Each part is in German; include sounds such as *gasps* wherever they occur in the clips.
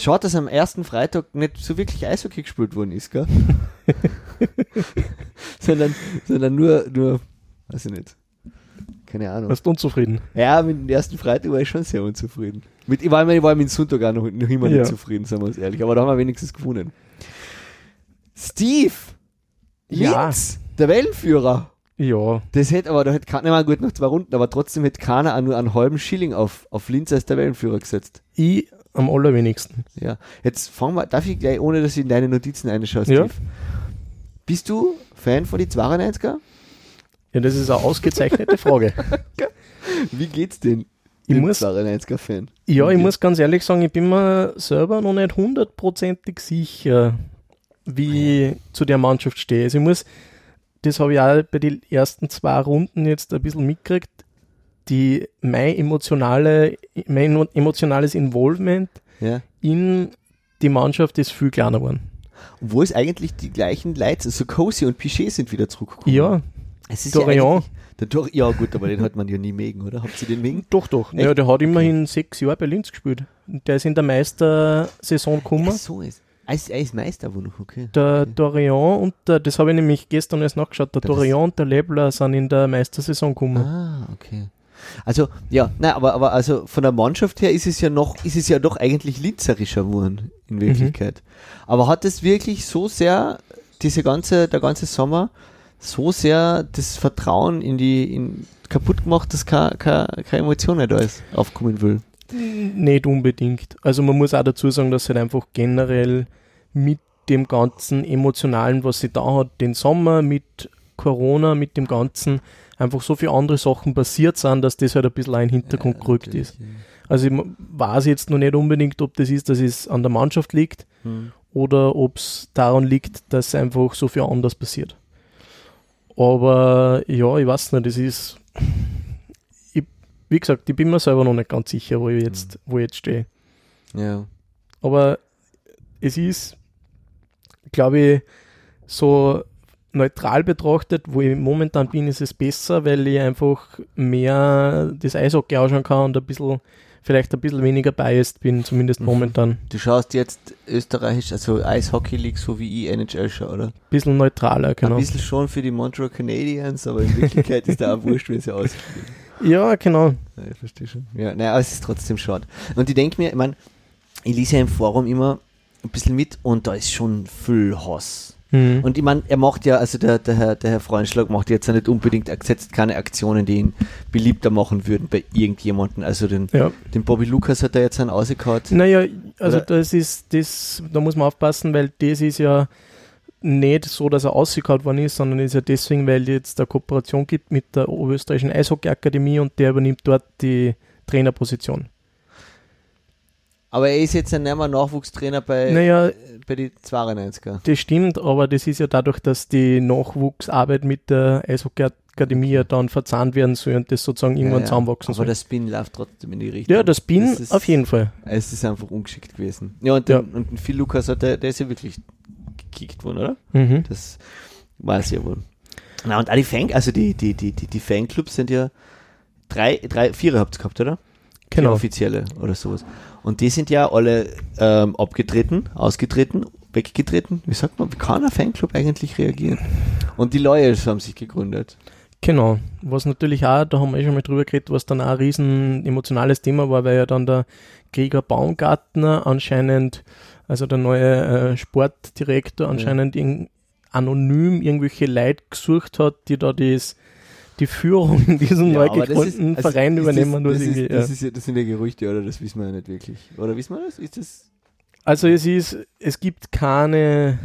Schaut, dass am ersten Freitag nicht so wirklich Eishockey gespielt worden ist, gell? *laughs* sondern, sondern nur, nur, weiß ich nicht. Keine Ahnung. Warst du unzufrieden? Ja, mit dem ersten Freitag war ich schon sehr unzufrieden. Mit, ich, war, ich war mit dem Sonntag auch noch, noch immer Ja. nicht zufrieden, sagen wir uns ehrlich. Aber da haben wir wenigstens gewonnen. Steve! Ja. Linz, der Wellenführer. Ja, Das hätte aber, da hätte keiner, mal gut noch zwei Runden, aber trotzdem hätte keiner auch nur einen halben Schilling auf, auf Linz als der Wellenführer gesetzt. ich am allerwenigsten. Ja. Jetzt fangen wir, darf ich gleich, ohne dass ich in deine Notizen reinschaue, Ja. Steve? Bist du Fan von die 92er? Ja, das ist eine ausgezeichnete Frage. *laughs* Wie geht's denn? Ich muss- 92er-Fan. Ja, ich muss ganz ehrlich sagen, ich bin mir selber noch nicht hundertprozentig sicher, wie ich zu der Mannschaft stehe. Also ich muss, das habe ich auch bei den ersten zwei Runden jetzt ein bisschen mitgekriegt, die, mein, emotionale, mein emotionales Involvement Ja. in die Mannschaft ist viel kleiner geworden. Wo ist eigentlich die gleichen Leute, also Cosi und Pichet sind wieder zurückgekommen. Ja, es ist Dorian. Ja, der Dor ja, gut, aber den hat man ja nie mögen, oder? Habt ihr den mögen? doch, doch. Echt? Ja, der hat immerhin sechs Jahre bei Linz gespielt. Der ist in der Meistersaison gekommen. Ja, so ist. Er ist, er ist Meister wohl noch, okay. Der Okay. Dorian und der, das habe ich nämlich gestern erst nachgeschaut, der Das Dorian und der Lebler sind in der Meistersaison gekommen. Ah, okay. Also, ja, nein, aber, aber also von der Mannschaft her ist es ja noch, ist es ja doch eigentlich linzerischer geworden, in Mhm. Wirklichkeit. Aber hat es wirklich so sehr, diese ganze, der ganze Sommer, so sehr das Vertrauen in die, in, kaputt gemacht, dass keine, keine, keine Emotion mehr da ist, aufkommen will? Nicht unbedingt. Also man muss auch dazu sagen, dass halt einfach generell mit dem ganzen Emotionalen, was sie da hat, den Sommer mit Corona, mit dem Ganzen, einfach so viele andere Sachen passiert sind, dass das halt ein bisschen auch in den Hintergrund Ja, gerückt ist. Also ich weiß jetzt noch nicht unbedingt, ob das ist, dass es an der Mannschaft liegt ja. Hm. oder ob es daran liegt, dass einfach so viel anders passiert. Aber ja, ich weiß nicht, das ist, ich, wie gesagt, ich bin mir selber noch nicht ganz sicher, wo ich jetzt, wo ich jetzt stehe. Ja. Aber es ist, glaube ich, so neutral betrachtet, wo ich momentan bin, ist es besser, weil ich einfach mehr das Eishockey ausschauen kann und ein bisschen, vielleicht ein bisschen weniger biased bin, zumindest Mhm. momentan. Ein Du schaust jetzt österreichisch, also Eishockey League, so wie ich NHL schaue, oder? bisschen neutraler, genau. Ein bisschen schon für die Montreal Canadiens, aber in Wirklichkeit ist da auch wurscht, wie sie aussieht. *laughs* Ja, genau. Ja, ich verstehe schon. Ja, naja, aber es ist trotzdem schade. Und ich denke mir, ich meine, ich lese ja im Forum immer ein bisschen mit und da ist schon viel Hass. Mhm. Und ich meine, er macht ja, also der, der, Herr, der Herr Freundschlag macht jetzt ja nicht unbedingt, er setzt keine Aktionen, die ihn beliebter machen würden bei irgendjemanden. Also den, ja. den Bobby Lucas hat er jetzt einen ausgekaut. Naja, also Oder- das ist, das, da muss man aufpassen, weil das ist ja nicht so, dass er ausgekaut worden ist, sondern ist ja deswegen, weil jetzt eine Kooperation gibt mit der Oberösterreichischen Eishockey-Akademie und der übernimmt dort die Trainerposition. Aber er ist jetzt ja nicht mehr Nachwuchstrainer bei, Naja, bei die 92er. das stimmt, aber das ist ja dadurch, dass die Nachwuchsarbeit mit der Eishockey-Akademie ja dann verzahnt werden soll und das sozusagen irgendwann Ja, ja. zusammenwachsen Aber soll. der Spin läuft trotzdem in die Richtung. Ja, das bin ist- auf jeden Fall. Es ist einfach ungeschickt gewesen. Ja, und, Ja. Den, und Phil Lukas hat der, der ist ja wirklich gekickt worden, oder? Mhm. Das weiß ich ja wohl. Na, und die Fan, also die, die, die, die, die Fanclubs sind ja drei, drei, vier habt ihr gehabt, oder? Vier Genau. offizielle oder sowas. Und die sind ja alle ähm, abgetreten, ausgetreten, weggetreten. Wie sagt man, wie kann ein Fanclub eigentlich reagieren? Und die Loyals haben sich gegründet. Genau. Was natürlich auch, da haben wir eh schon mal drüber geredet, was dann auch ein riesen emotionales Thema war, weil ja dann der Gregor Baumgartner anscheinend, also der neue äh, Sportdirektor, anscheinend in, anonym irgendwelche Leute gesucht hat, die da das, die Führung in diesem neu gegründeten also Verein übernehmen. Das, nur das, irgendwie, ist, ja. das, ist ja, das sind ja Gerüchte, oder? Das wissen wir ja nicht wirklich. Oder wissen wir das? Ist das Also es ist, es gibt keine,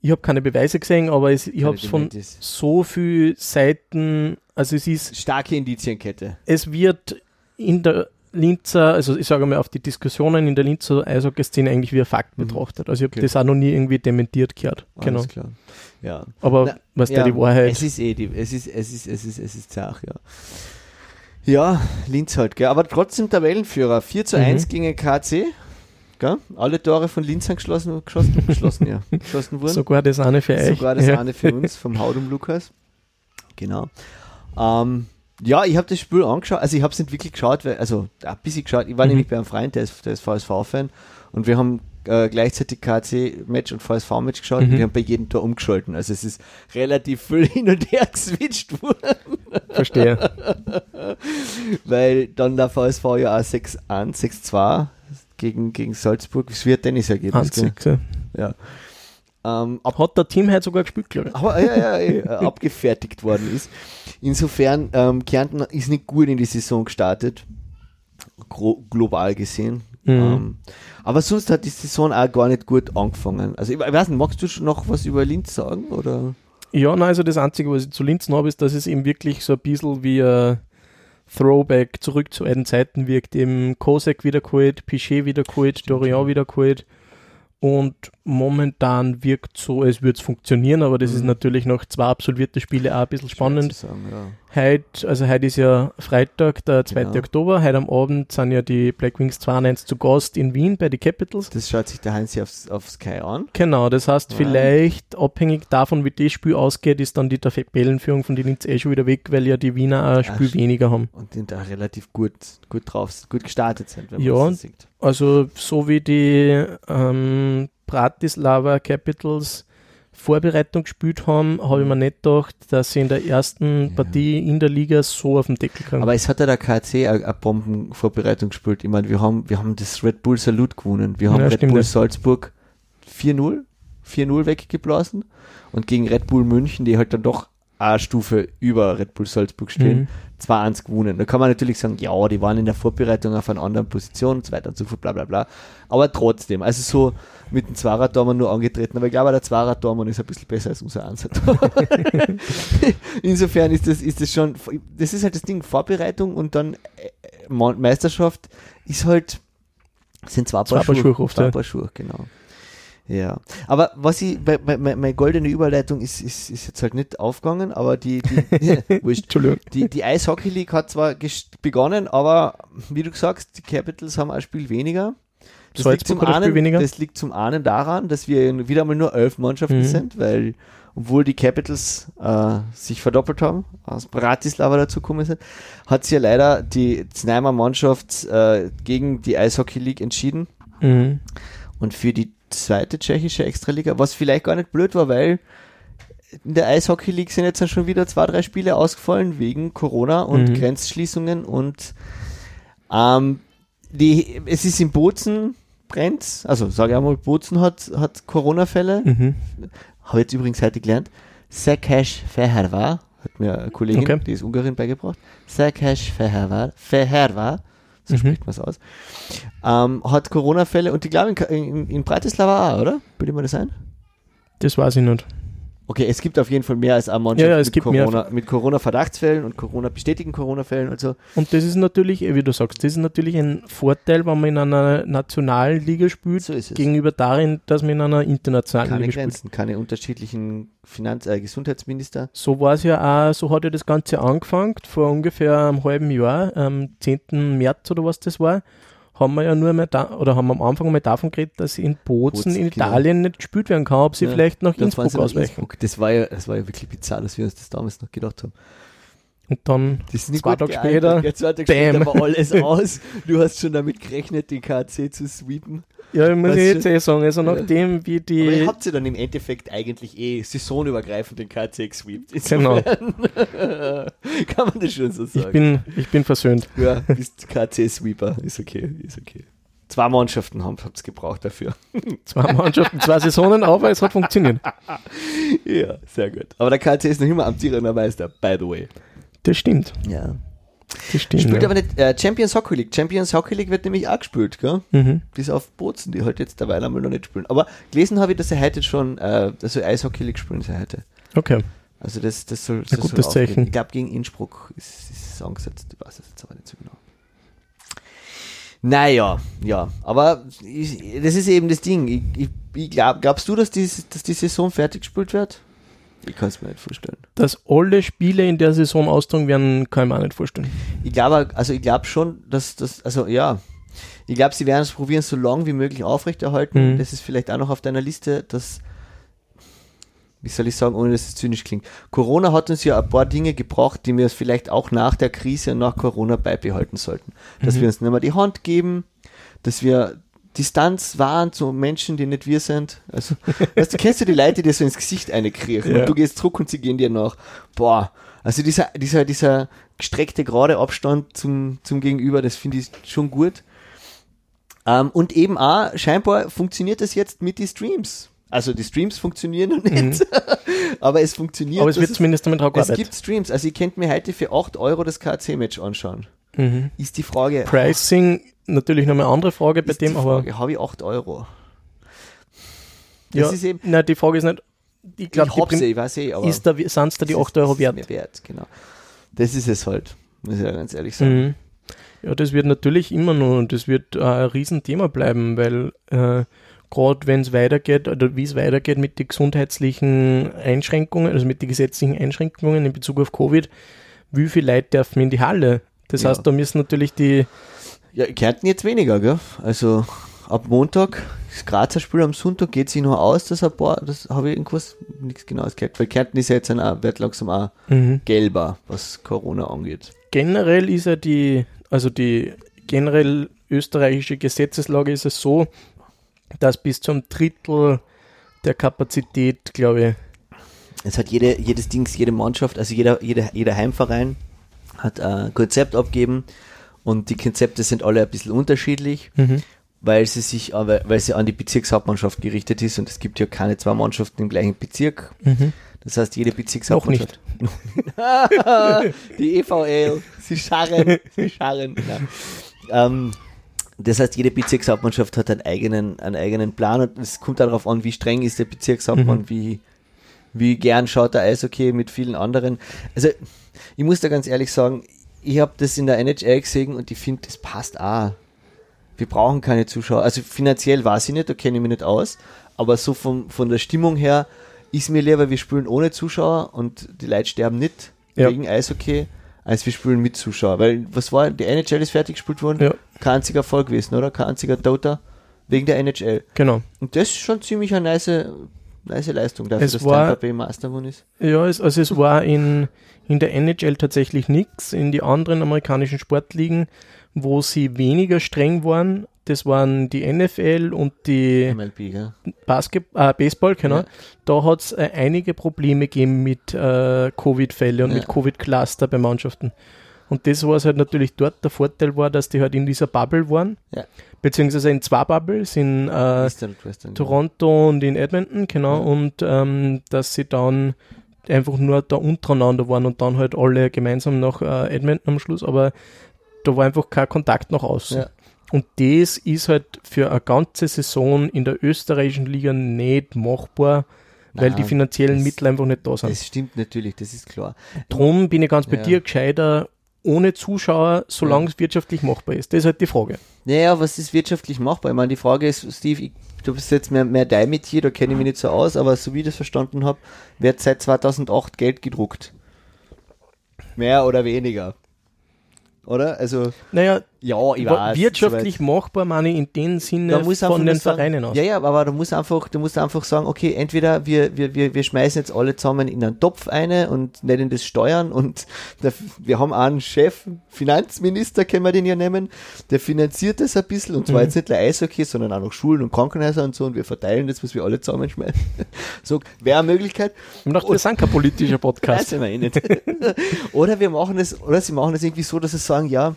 ich habe keine Beweise gesehen, aber es, ich habe es von so viel Seiten, also es ist starke Indizienkette. es wird in der Linzer, also ich sage mal auf die Diskussionen in der Linzer Eishockey-Szene eigentlich wie ein Fakt Mhm. betrachtet. Also ich habe Okay. das auch noch nie irgendwie dementiert gehört. Genau. Alles klar. Ja. Aber Na, was ja, da die Wahrheit Es ist eh die, es ist, es ist, es ist, es ist Zach, ja. Ja, Linz halt, gell. Aber trotzdem Tabellenführer. 4 zu Mhm. 1 gegen KC. Gell? Alle Tore von Linz sind geschlossen, geschossen, geschlossen, ja. *laughs* Geschossen wurden. sogar das eine für euch. Sogar das ja. eine für uns, vom Haudum Lukas. Genau. Ähm, ja, ich habe das Spiel angeschaut, also ich habe es nicht wirklich geschaut, weil, also ein bisschen geschaut, ich war Mhm. nämlich bei einem Freund, der ist, der ist VSV-Fan und wir haben äh, gleichzeitig KC-Match und VSV-Match geschaut Mhm. und wir haben bei jedem Tor umgeschalten. Also es ist relativ viel *laughs* hin und her geswitcht worden, Verstehe. *laughs* weil dann der VSV ja auch 6-1, 6-2 gegen, gegen Salzburg, es wird Tennisergebnis. Ja. Ähm, ab, Hat der Team heute sogar gespielt, glaube ich. aber ja, ja, *laughs* äh, abgefertigt worden ist. Insofern, ähm, Kärnten ist nicht gut in die Saison gestartet, global gesehen. Mhm. Ähm, aber sonst hat die Saison auch gar nicht gut angefangen. Also ich weiß nicht, magst du schon noch was über Linz sagen? Oder? Ja, nein, also das Einzige, was ich zu Linz habe, ist, dass es eben wirklich so ein bisschen wie ein Throwback zurück zu alten Zeiten wirkt. Eben Kosek wiedergeholt, Pichet wiedergeholt, Dorian wiedergeholt. Und momentan wirkt so, als würde es funktionieren, aber das ist Mhm. natürlich nach zwei absolvierte Spiele auch ein bisschen spannend. Sagen, ja. Heute, also heute ist ja Freitag, der 2. Genau. Oktober. Heute am Abend sind ja die Black Wings 2-1 zu Gast in Wien bei den Capitals. Das schaut sich der Heinz auf, auf Sky an. Genau, das heißt, Ja. vielleicht abhängig davon, wie das Spiel ausgeht, ist dann die Tabellenführung von den Linz eh schon wieder weg, weil ja die Wiener ein Spiel stimmt. weniger haben. Und die da relativ gut, gut drauf, gut gestartet sind, wenn Ja. man das so sieht. Also so wie die ähm, Bratislava Capitals Vorbereitung gespielt haben, habe ich mir nicht gedacht, dass sie in der ersten Ja. Partie in der Liga so auf den Deckel kriegen. Aber es hat ja der KC eine Bombenvorbereitung gespielt. Ich meine, wir haben, wir haben das Red Bull Salut gewonnen. Wir haben Ja, Red Bull ja. Salzburg 4-0, 4-0 weggeblasen und gegen Red Bull München, die halt dann doch eine Stufe über Red Bull Salzburg stehen, Mhm. 2-1 gewonnen. Da kann man natürlich sagen, ja, die waren in der Vorbereitung auf einer anderen Position und so weiter und so fort, bla bla bla. Aber trotzdem, also so mit dem Zweiradtormann nur angetreten, aber ich glaube, der Zweiradtormann ist ein bisschen besser als unser Einser. *laughs* *laughs* Insofern ist das, ist das schon, das ist halt das Ding, Vorbereitung und dann äh, Meisterschaft ist halt, sind zwei Paar, Schuhe. Zwei. Paar Schuhe, genau. Ja, aber was ich, bei, meine goldene Überleitung ist, ist, ist jetzt halt nicht aufgegangen, aber die, die, *laughs* wurscht. *laughs* Die, die Eishockey League hat zwar begonnen, aber wie du sagst, die Capitals haben ein Spiel weniger. Das liegt, zum einen, weniger. das liegt zum einen daran, dass wir wieder mal nur elf Mannschaften Mhm. sind, weil obwohl die Capitals äh, sich verdoppelt haben, aus Bratislava dazugekommen sind, hat sich ja leider die Zneimer Mannschaft äh, gegen die Eishockey League entschieden Mhm. und für die zweite tschechische Extraliga, was vielleicht gar nicht blöd war, weil in der Eishockey League sind jetzt dann schon wieder zwei, drei Spiele ausgefallen wegen Corona und Mhm. Grenzschließungen und ähm, die, es ist in Bozen brennt, also sage ich einmal, Bozen hat, hat Corona-Fälle, Mhm. habe jetzt übrigens heute gelernt, Szekes Fehervar, hat mir eine Kollegin, Okay. die ist Ungarin, beigebracht, Szekes Fehervar, Fehervar, so Mhm. spricht man es aus, ähm, hat Corona-Fälle und ich glaube in, in, in Bratislava auch, oder? Bilde mir das ein? Das weiß ich nicht. Okay, es gibt auf jeden Fall mehr als eine Mannschaft Ja, ja, mit. Corona, mit Corona-Verdachtsfällen und Corona-bestätigten Corona-Fällen und so. Und das ist natürlich, wie du sagst, das ist natürlich ein Vorteil, wenn man in einer nationalen Liga spielt, So gegenüber darin, dass man in einer internationalen keine Liga spielt. Grenzen, keine unterschiedlichen Finanz äh, Gesundheitsminister. So war es ja auch, so hat ja das Ganze angefangen, vor ungefähr einem halben Jahr, am 10. März oder was das war, haben wir ja nur mal da, oder haben wir am Anfang mal davon geredet, dass in Bozen, Bozen, in genau. Italien nicht gespielt werden kann, ob sie Ja, vielleicht nach Innsbruck ausweichen. Innsbruck. Das war ja, das war ja wirklich bizarr, dass wir uns das damals noch gedacht haben. Und dann Zwei Tage später, Ja, zwei Tage später war alles *laughs* aus. Du hast schon damit gerechnet, den KC zu sweepen. Ja, ich muss Weißt jetzt du? eh sagen, also nachdem wie Aber ihr die. habt sie dann im Endeffekt eigentlich eh saisonübergreifend den KC gesweept. *laughs* Genau. *laughs* Kann man das schon so sagen. Ich bin, ich bin versöhnt. Ja, bist KC-Sweeper. Ist okay, ist okay. Zwei Mannschaften haben es gebraucht dafür. *laughs* Zwei Mannschaften, zwei Saisonen, aber es hat funktioniert. ja, sehr gut. Aber der KC ist noch immer amtierender Meister, by the way. Das stimmt. Ja. Das stimmt. Spielt ja. aber nicht äh, Champions Hockey League. Champions Hockey League wird nämlich auch gespielt, gell? Mhm. Bis auf Bozen, die halt jetzt derweil einmal noch nicht spielen. Aber gelesen habe ich, dass er heute schon, äh, also Eishockey League spielen sie heute. Okay. Also das, das soll, Ein das gutes soll. Zeichen. Ich glaube, gegen Innsbruck ist, ist es angesetzt. Ich weiß es jetzt aber nicht so genau. Naja, ja. Aber ich, das ist eben das Ding. Ich, ich glaub, glaubst du, dass die, dass die Saison fertig gespielt wird? Ich kann es mir nicht vorstellen. Dass alle Spiele in der Saison austragen werden, kann ich mir auch nicht vorstellen. Ich glaube, also ich glaube schon, dass das, also ja, ich glaube, sie werden es probieren, so lang wie möglich aufrechterhalten. Mhm. Das ist vielleicht auch noch auf deiner Liste, dass, wie soll ich sagen, ohne dass es zynisch klingt. Corona hat uns ja ein paar Dinge gebracht, die wir vielleicht auch nach der Krise und nach Corona beibehalten sollten. Dass Mhm. wir uns nicht mehr die Hand geben, dass wir Distanz wahren zu Menschen, die nicht wir sind. Also, weißt du, kennst du die Leute, die dir so ins Gesicht einkriechen Ja. und du gehst zurück und sie gehen dir nach. Boah, also dieser, dieser, dieser gestreckte gerade Abstand zum, zum Gegenüber, das finde ich schon gut. Ähm, und eben auch, scheinbar funktioniert das jetzt mit den Streams. Also die Streams funktionieren noch nicht, *laughs* aber es funktioniert. Mhm. Aber es wird zumindest damit auch es gearbeitet. gibt Streams. Also ihr könnt mir heute für 8 Euro das KC-Match anschauen. Mhm. Ist die Frage. Pricing, natürlich nochmal eine andere Frage bei ist dem, aber Frage, habe ich 8 Euro? ja, Das ist eben, nein, die Frage ist nicht, ich glaube, ich hab's, ich weiß eh, aber ist da, da die das 8 Euro wert? Ist mir wert, genau. Das ist es halt, muss ich ja ganz ehrlich sagen. Mhm. Ja, das wird natürlich immer noch und das wird äh, ein Riesenthema bleiben, weil äh, gerade wenn es weitergeht oder wie es weitergeht mit den gesundheitlichen Einschränkungen, also mit den gesetzlichen Einschränkungen in Bezug auf Covid, wie viele Leute dürfen in die Halle? Das Ja. heißt, da müssen natürlich die, Ja, Kärnten jetzt weniger, gell? Also ab Montag, das Grazer Spiel am Sonntag geht sich nur aus, dass ein paar, das habe ich irgendwas, nichts genaues gehört, weil Kärnten ist ja jetzt ein, wird langsam auch mhm. gelber, was Corona angeht. generell ist ja die, also die generell österreichische Gesetzeslage ist es so, dass bis zum Drittel der Kapazität, glaube ich, Es hat jede, jedes Dings, jede Mannschaft, also jeder, jeder, jeder Heimverein hat ein Konzept abgeben und die Konzepte sind alle ein bisschen unterschiedlich, weil sie sich, weil sie an die Bezirkshauptmannschaft gerichtet ist und es gibt ja keine zwei Mannschaften im gleichen Bezirk. Das heißt, jede Bezirkshauptmannschaft. *laughs* die EVL, sie scharren, sie scharren. Nein. Ähm, das heißt, jede Bezirkshauptmannschaft hat einen eigenen, einen eigenen Plan und es kommt darauf an, wie streng ist der Bezirkshauptmann, Mhm. wie, wie gern schaut der Eishockey mit vielen anderen. Also, ich muss da ganz ehrlich sagen, ich habe das in der NHL gesehen und ich finde, das passt auch. Wir brauchen keine Zuschauer. Also finanziell weiß ich nicht, da kenne ich mich nicht aus, aber so vom, von der Stimmung her ist mir lieber, wir spielen ohne Zuschauer und die Leute sterben nicht Ja. wegen Eishockey, als wir spielen mit Zuschauer. Weil, was war, die NHL ist fertig gespielt worden, Ja. kein einziger Erfolg gewesen, oder? Kein einziger Toter wegen der NHL. Genau. Und das ist schon ziemlich eine nice, nice Leistung dafür, Es dass war- Tampa Bay Master geworden ist. Ja, es, also es war in, in der NHL tatsächlich nichts. In die anderen amerikanischen Sportligen, wo sie weniger streng waren, das waren die NFL und die MLB, gell? Basket äh, Baseball, genau. Ja. Da hat es äh, einige Probleme gegeben mit äh, Covid-Fällen und Ja. mit Covid-Cluster bei Mannschaften. Und das war es halt natürlich dort. Der Vorteil war, dass die halt in dieser Bubble waren, Ja. beziehungsweise in zwei Bubbles, in äh, Eastern und Western. Toronto und in Edmonton, genau, Ja. und ähm, dass sie dann einfach nur da untereinander waren und dann halt alle gemeinsam nach äh, Edmonton am Schluss, aber da war einfach kein Kontakt nach außen. Ja. Und das ist halt für eine ganze Saison in der österreichischen Liga nicht machbar, weil Nein, die finanziellen das- Mittel einfach nicht da sind. Das stimmt natürlich, das ist klar. Drum bin ich ganz bei Ja. dir gescheiter ohne Zuschauer, solange es wirtschaftlich machbar ist. Das ist halt die Frage. Naja, was ist wirtschaftlich machbar? Ich meine, die Frage ist, Steve, ich, du bist jetzt mehr, mehr dein Metier, da kenne ich mich nicht so aus, aber so wie ich das verstanden habe, wird seit 2008 Geld gedruckt. Mehr oder weniger. Oder? Also, Naja, ja, ich weiß. wirtschaftlich machbar meine ich in dem Sinne einfach von nur den sagen, Vereinen aus. Ja, ja, aber da muss einfach, da musst einfach sagen, okay, entweder wir, wir, wir, wir schmeißen jetzt alle zusammen in einen Topf eine und in das Steuern und *laughs* der, wir haben einen Chef, Finanzminister können wir den ja nennen, der finanziert das ein bisschen und zwar Mhm. jetzt nicht nur Eishockey, sondern auch noch Schulen und Krankenhäuser und so und wir verteilen das, was wir alle zusammenschmeißen. *laughs* so, wäre eine Möglichkeit. Ich dachte, wir sind kein politischer Podcast. *laughs* Weiß ich eh nicht. oder wir machen es, oder sie machen es irgendwie so, dass sie sagen, ja,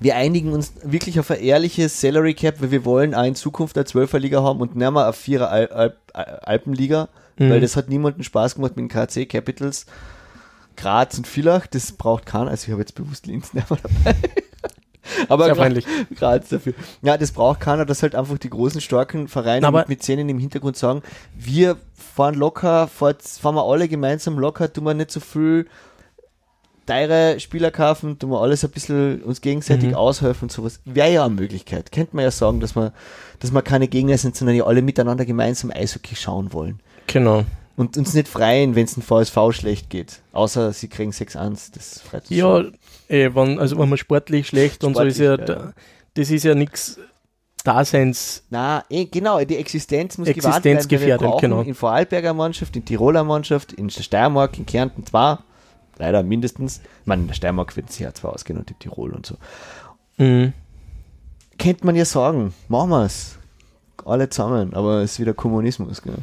wir einigen uns wirklich auf ein ehrliches Salary Cap, weil wir wollen auch in Zukunft eine Zwölferliga haben und nicht mehr eine Vierer Al Al Al Alpenliga, Mhm. weil das hat niemanden Spaß gemacht mit den KC Capitals. Graz und Villach, das braucht keiner. Also ich habe jetzt bewusst Linz nicht mehr dabei. *laughs* Aber Sehr freundlich. Graz dafür. Ja, das braucht keiner, dass halt einfach die großen, starken Vereine Aber- mit, mit Zähnen im Hintergrund sagen, wir fahren locker, fahren wir alle gemeinsam locker, tun wir nicht so viel teure Spieler kaufen, tun wir alles ein bisschen uns gegenseitig Mhm. aushelfen und sowas. Wäre ja eine Möglichkeit. Könnte man ja sagen, dass wir, dass wir keine Gegner sind, sondern ja alle miteinander gemeinsam Eishockey schauen wollen. Genau. Und uns nicht freien, wenn es ein VSV schlecht geht. Außer sie kriegen 6-1. Das freut uns Ja, schon. eh, wenn, also wenn man sportlich schlecht und so ist ja, Sportlich, ja, da, das ist ja nichts Daseins. Na, eh, genau, die Existenz muss Existenz gewahrt werden. wir brauchen genau. In Vorarlberger Mannschaft, in Tiroler Mannschaft, in der Steiermark, in Kärnten zwar, leider mindestens. In der Steiermark wird ja zwar ausgehen und in Tirol und so. Mhm. könnte man ja sagen, machen wir es. Alle zusammen, aber es ist wieder Kommunismus. Gell?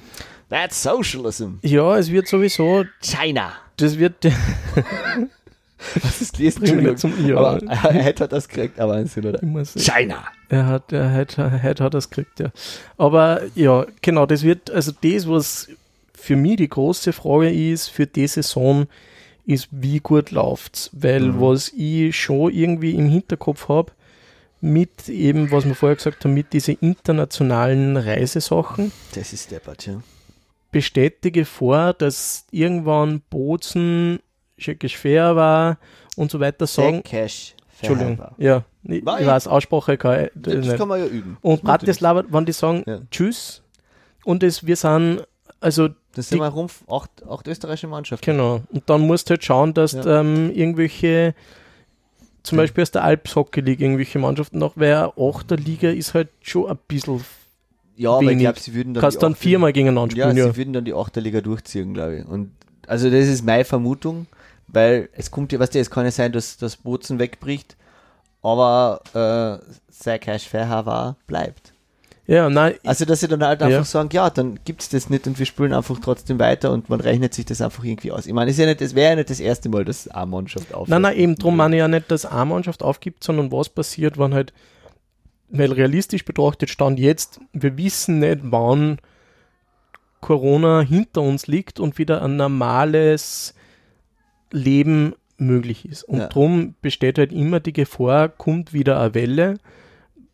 That's Socialism. Ja, es wird sowieso, China. das wird, *laughs* Was ist gelesen? Entschuldigung. zum Ja. Aber er hätte das gekriegt, aber Wahnsinn, oder? immer so. China. Er hat, er hat, er hat, hat das gekriegt, ja. Aber ja, genau, das wird, also das, was für mich die große Frage ist für die Saison, ist, wie gut läuft's? Weil Mhm. was ich schon irgendwie im Hinterkopf habe, mit eben, was wir vorher gesagt haben, mit diesen internationalen Reisesachen, Das ist deppert, ja. besteht die Gefahr, dass irgendwann Bozen, Tschechisch fair war und so weiter sagen. Cash. Entschuldigung, ja, ich, ich weiß, Aussprache kann ich Das nicht. kann man ja üben. Und ja Bratislava, wenn die sagen Ja. Tschüss und es, wir sind, also. Das sind rum, acht, acht österreichische Mannschaften. genau, und dann musst du halt schauen, dass Ja. du, ähm, irgendwelche, zum Ja. Beispiel aus der Alps Hockey League, irgendwelche Mannschaften noch, weil eine Achterliga ist halt schon ein bisschen, Ja, aber ich Wenig. glaube, sie würden dann kannst dann Achter- viermal gegeneinander Ja, spielen, ja. sie würden dann die Achterliga durchziehen, glaube ich. Und also das ist meine Vermutung, weil es kommt ja, weißt du, es kann ja sein, dass das Bozen wegbricht, aber äh, sein Cash Fair war, bleibt. Ja, nein, Also, dass sie dann halt einfach Ja. sagen, ja, dann gibt's das nicht und wir spielen einfach trotzdem weiter und man rechnet sich das einfach irgendwie aus. Ich meine, es ja nicht, es wäre ja nicht das erste Mal, dass eine Mannschaft aufhört. Nein, nein, eben drum meine ich ja nicht, dass eine Mannschaft aufgibt, sondern was passiert, wenn halt, weil realistisch betrachtet stand jetzt, wir wissen nicht, wann Corona hinter uns liegt und wieder ein normales Leben möglich ist. Und Ja. drum besteht halt immer die Gefahr, kommt wieder eine Welle,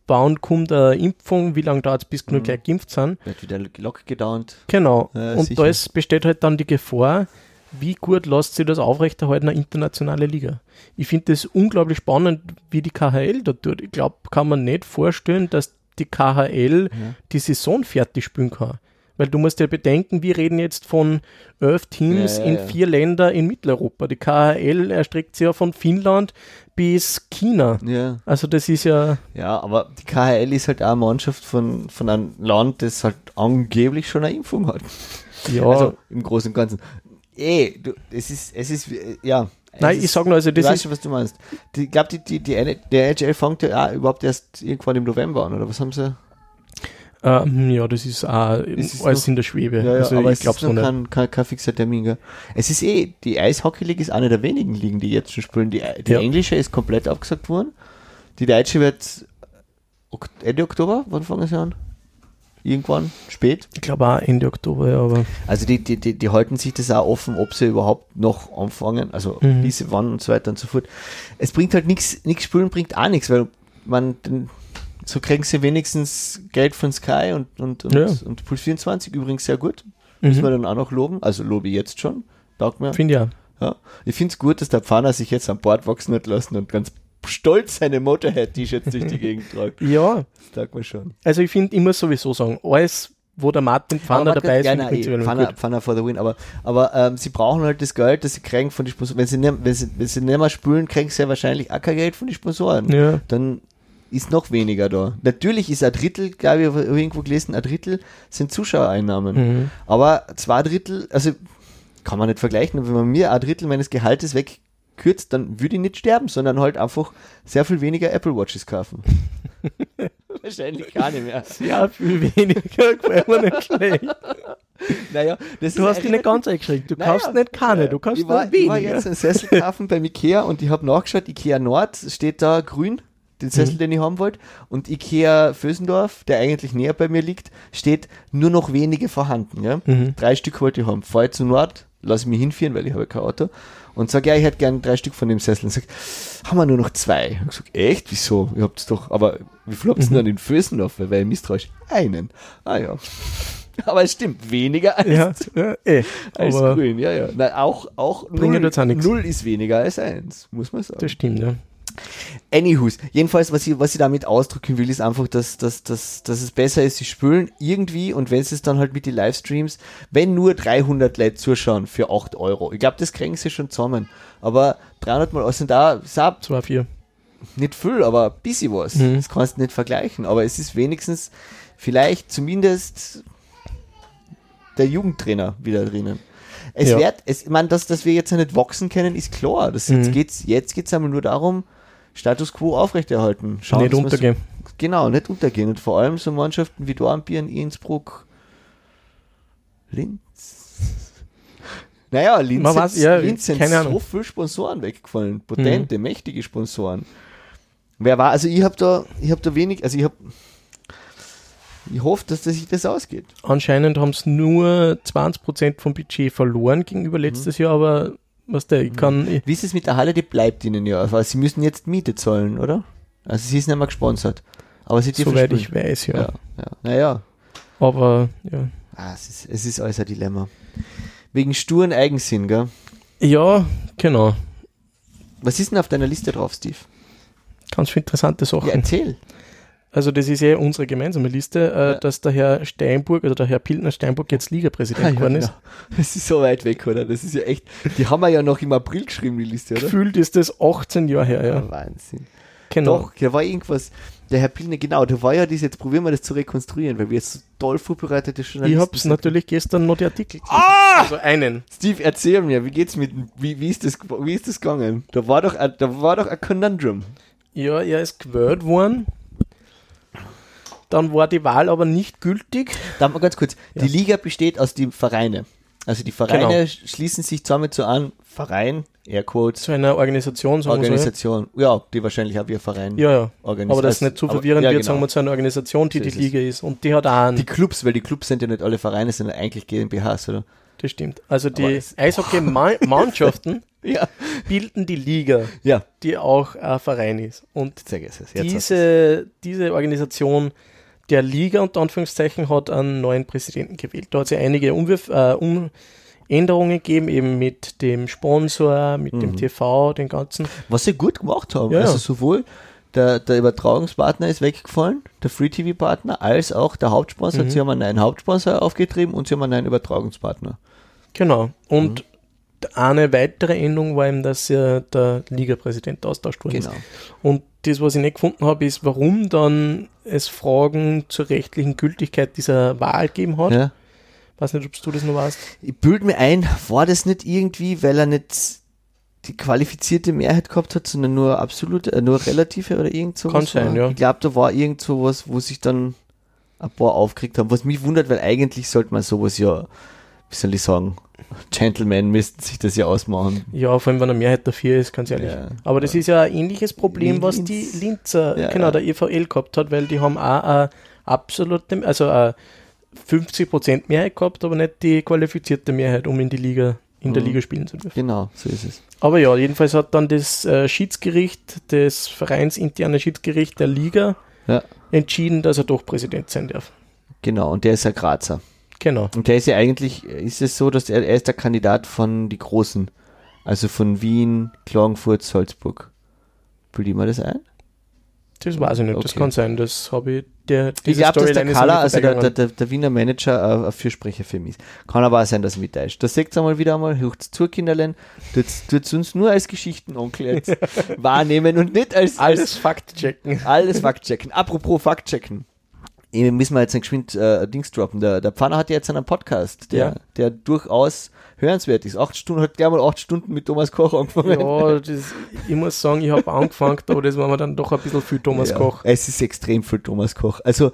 wann kommt eine Impfung, wie lange dauert es, bis genug Mhm. gleich geimpft sind. Wird wieder lock gedauert. Genau. Ja, und sicher. da ist, besteht halt dann die Gefahr, wie gut lässt sich das aufrechterhalten, eine internationale Liga. Ich finde das unglaublich spannend, wie die KHL da tut. Ich glaube, kann man nicht vorstellen, dass die KHL Ja. die Saison fertig spielen kann. Weil du musst ja bedenken, wir reden jetzt von elf Teams Ja, ja, in vier Länder in Mitteleuropa. Die KHL erstreckt sich ja von Finnland bis China. Ja. Also das ist ja, Ja, aber die KHL ist halt auch eine Mannschaft von, von einem Land, das halt angeblich schon eine Impfung hat. ja, Also im Großen und Ganzen. Eh, du, es ist, es ist, ja. Es nein, ist, ich sage nur, also du das weißt ist, schon, was du meinst. Ich glaube, die, die, die, der NHL fängt ja auch überhaupt erst irgendwann im November an, oder was haben sie? Ähm, ja, das ist auch Es ist alles noch- in der Schwebe. Ja, ja, also aber ich es glaube ist es noch nicht. kein, kein, kein fixer Termin. Gell? Es ist eh, die Eishockey League ist eine der wenigen Ligen, die jetzt schon spielen. Die, die Ja. englische ist komplett abgesagt worden. Die deutsche wird Ende Oktober, wann fangen sie an? Irgendwann, spät. Ich glaube auch Ende Oktober, ja, aber Also die, die, die, die halten sich das auch offen, ob sie überhaupt noch anfangen, also Mhm. sie wann und so weiter und so fort. Es bringt halt nichts, nichts spielen bringt auch nichts, weil man den, so kriegen sie wenigstens Geld von Sky und, und, und, Ja. und Puls 24 übrigens sehr gut. Müssen wir dann auch noch loben. Also lobe ich jetzt schon. Taugt mir. finde ja. Ja. Ich finde es gut, dass der Pfanner sich jetzt an Bord wachsen hat lassen und ganz stolz seine Motorhead-T-Shirts durch die Gegend tragt. *laughs* Ja, Das taugt mir schon. also ich finde, ich muss sowieso sagen, alles, wo der Martin Pfanner dabei ist, ja, nein, prinzipiell Pfanner. Pfanner for the win. Aber, aber ähm, sie brauchen halt das Geld, das sie kriegen von den Sponsoren. Wenn sie, nicht, wenn, sie, wenn sie nicht mehr spülen, kriegen sie ja wahrscheinlich auch kein Geld von den Sponsoren. Ja, Dann ist noch weniger da. Natürlich ist ein Drittel, glaube ich, irgendwo gelesen, ein Drittel sind Zuschauereinnahmen. mhm. Aber zwei Drittel, also kann man nicht vergleichen, aber wenn man mir ein Drittel meines Gehaltes wegkürzt, dann würde ich nicht sterben, sondern halt einfach sehr viel weniger Apple Watches kaufen. *laughs* Wahrscheinlich gar nicht mehr. ja viel weniger, *laughs* gefällt mir nicht schlecht. Naja, das Du ist hast dich nicht ganz eingeschränkt, du Naja, kaufst nicht keine, du kaufst ich war, nur ich war weniger. jetzt einen Sessel kaufen beim Ikea und ich habe nachgeschaut, Ikea Nord steht da grün, den Sessel, Mhm. den ich haben wollte, und Ikea Vösendorf, der eigentlich näher bei mir liegt, steht nur noch wenige vorhanden. Ja? Mhm. Drei Stück wollte ich haben. Fahr ich zu Nord, lass mich hinführen, weil ich habe kein Auto, und sage, ja, ich hätte gern drei Stück von dem Sessel. Und sag, haben wir nur noch zwei. Ich sag, echt? Wieso? Ihr habt's doch, aber wie viel habt ihr Mhm. denn an den Vösendorf? Weil ich misstrauisch. Einen. Ah ja. *laughs* Aber es stimmt, weniger als Ja, ja eh, als grün, ja, ja. Na, auch, auch null, jetzt auch null ist weniger als eins, muss man sagen. das stimmt, ja. Anywho's, jedenfalls, was ich, was ich damit ausdrücken will, ist einfach, dass, dass, dass, dass es besser ist, sie spülen irgendwie und wenn es dann halt mit den Livestreams, wenn nur 300 Leute zuschauen für 8 Euro, ich glaube, das kriegen sie schon zusammen, aber 300 mal, also da ist auch 2, 4. nicht viel, aber ein bisschen was. Mhm. Das kannst du nicht vergleichen, aber es ist wenigstens vielleicht zumindest der Jugendtrainer wieder drinnen. Es Ja. wird, es, ich meine, dass, dass wir jetzt nicht wachsen können, ist klar. Das, Mhm. Jetzt geht's, jetzt geht's einmal nur darum, Status quo aufrechterhalten. Schauen, Nicht untergehen. genau, nicht untergehen. Und vor allem so Mannschaften wie Dornbirn, Innsbruck, Linz. *laughs* Naja, Linz, Man weiß, ja, Linz sind so Ahnung. viele Sponsoren weggefallen. Potente, mächtige Sponsoren. Wer war, also ich habe da, ich habe da wenig, also ich habe, ich hoffe, dass das sich das ausgeht. Anscheinend haben sie nur 20% vom Budget verloren gegenüber Mhm. letztes Jahr, aber was der, ich kann, Wie ist es mit der Halle? Die bleibt ihnen ja. Also sie müssen jetzt Miete zahlen, oder? Also sie ist nicht mehr gesponsert. Aber sie soweit ich weiß, ja. Ja, ja. Naja, Aber, ja. ah, es, ist, es ist alles ein Dilemma. Wegen sturen Eigensinn, gell? Ja, genau. Was ist denn auf deiner Liste drauf, Steve? Ganz viele interessante Sachen. Ja, erzähl. Also das ist ja unsere gemeinsame Liste, äh, Ja. dass der Herr Steinburg, also der Herr Piltner Steinburg jetzt Ligapräsident geworden ist. genau. Das ist so weit weg, oder? Das ist ja echt. Die haben wir ja noch im April geschrieben, die Liste, oder? Gefühlt ist das 18 Jahre her, ja. Wahnsinn. Genau. Doch, da war irgendwas. Der Herr Pilner, genau, da war ja das, jetzt probieren wir das zu rekonstruieren, weil wir jetzt so toll vorbereitete Ich Journalisten hab's sind. natürlich gestern noch die Artikel gelesen. Ah! Also einen. Steve, erzähl mir, wie geht's mit, wie, wie ist das, wie ist das gegangen? Da war doch, ein- da war doch ein Conundrum. Ja, er ist gewählt worden. Dann war die Wahl aber nicht gültig. Da mal ganz kurz. Ja. Die Liga besteht aus den Vereinen. Also die Vereine Genau. schließen sich zusammen zu einem Verein, Airquotes, Zu einer Organisation, sagen wir Organisation. Ja, die wahrscheinlich auch wie ein Verein. so. Ja, ja. Aber das nicht zu Aber- verwirrend ja, wird, genau. sagen wir zu einer Organisation, die So die ist es. Liga ist. Und die hat auch einen. Die Clubs, weil die Clubs sind ja nicht alle Vereine, sondern eigentlich GmbHs, oder? das stimmt. Also die Eishockey-Mannschaften *laughs* Ja. bilden die Liga, Ja. die auch ein Verein ist. Und diese, diese Organisation der Liga unter Anführungszeichen hat einen neuen Präsidenten gewählt. Da hat es ja einige Umwirf, äh, um Änderungen gegeben, eben mit dem Sponsor, mit Mhm. dem TV, den ganzen. Was sie gut gemacht haben. Ja, also sowohl der, der Übertragungspartner ist weggefallen, der Free-TV-Partner, als auch der Hauptsponsor. Mhm. Sie haben einen neuen Hauptsponsor aufgetrieben und sie haben einen neuen Übertragungspartner. Genau. Und Mhm. Eine weitere Änderung war eben, dass ja der Ligapräsident austauscht worden Genau. ist. Und das, was ich nicht gefunden habe, ist, warum dann es Fragen zur rechtlichen Gültigkeit dieser Wahl gegeben hat. Ja. Weiß nicht, ob du das noch weißt. Ich bild mir ein, war das nicht irgendwie, weil er nicht die qualifizierte Mehrheit gehabt hat, sondern nur absolute, äh, nur relative oder irgend sowas? Kann sein, ja. Ich glaube, da war irgend sowas, wo sich dann ein paar aufgeregt haben, was mich wundert, weil eigentlich sollte man sowas ja, wie soll ich sagen, Gentlemen müssten sich das ja ausmachen. Ja, vor allem, wenn eine Mehrheit dafür ist, ganz ehrlich. Ja. Aber das ist ja ein ähnliches Problem, Wie was Linz. die Linzer, Ja, genau, ja. der EVL gehabt hat, weil die haben auch eine absolute, also eine 50% Mehrheit gehabt, aber nicht die qualifizierte Mehrheit, um in die Liga, in der Mhm. Liga spielen zu dürfen. Genau, so ist es. Aber ja, jedenfalls hat dann das äh, Schiedsgericht, das vereinsinterne Schiedsgericht der Liga Ja. entschieden, dass er doch Präsident sein darf. Genau, und der ist ein Grazer. Genau. Und der ist ja eigentlich, ist es so, dass er, er ist der Kandidat von die Großen. Also von Wien, Klagenfurt, Salzburg. Bilde ich mir das ein? Das weiß ich nicht, das Okay. kann sein, das habe ich, der, Ich glaube, dass der Kala, also der, der, der, der Wiener Manager, ein, ein Fürsprecher für mich ist. Kann aber auch sein, dass er mittäuscht. Das seht ihr mal wieder einmal, hört zu, Kinderlein, tut uns nur als Geschichtenonkel jetzt *laughs* wahrnehmen und nicht als, Alles Fakt checken. alles Faktchecken. Apropos Faktchecken. Eh, müssen wir jetzt nicht geschwind äh, Dings droppen. Der, der Pfanner hat ja jetzt einen Podcast, der, Ja. der durchaus hörenswert ist. Acht Stunden, hat gleich mal acht Stunden mit Thomas Koch angefangen. Ja, das, ich muss sagen, ich habe *laughs* angefangen, aber das war mir dann doch ein bisschen viel Thomas Ja, Koch. Es ist extrem viel Thomas Koch. Also,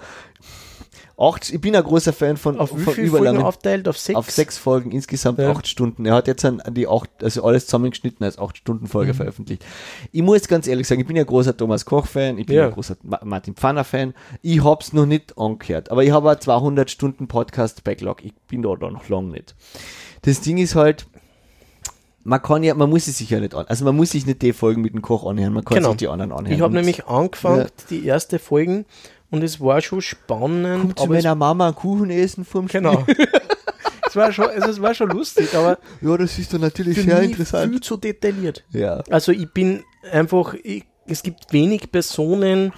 acht, ich bin ein großer Fan von, Auf wie von viele Folgen überlangen aufteilt? Auf sechs? Auf sechs Folgen insgesamt Ja. acht Stunden. Er hat jetzt an die acht, also alles zusammengeschnitten als acht Stunden Folge Mhm. veröffentlicht. Ich muss ganz ehrlich sagen, ich bin ja großer Thomas Koch-Fan, ich bin Ja. ein großer Ma Martin Pfanner-Fan. Ich hab's noch nicht angehört, aber ich habe ein 200 Stunden Podcast-Backlog. Ich bin da noch lang nicht. Das Ding ist halt, man kann ja, man muss es sich ja nicht an, also man muss sich nicht die Folgen mit dem Koch anhören, man kann Genau. sich die anderen anhören. Ich habe nämlich angefangen, Ja. die erste Folgen, und es war schon spannend. kommt zu meiner Mama einen Kuchen essen vom Spiel. genau. *laughs* es, war schon, also es war schon lustig, aber Ja, das ist dann natürlich sehr interessant. viel zu detailliert. Ja. Also ich bin einfach, ich, es gibt wenig Personen,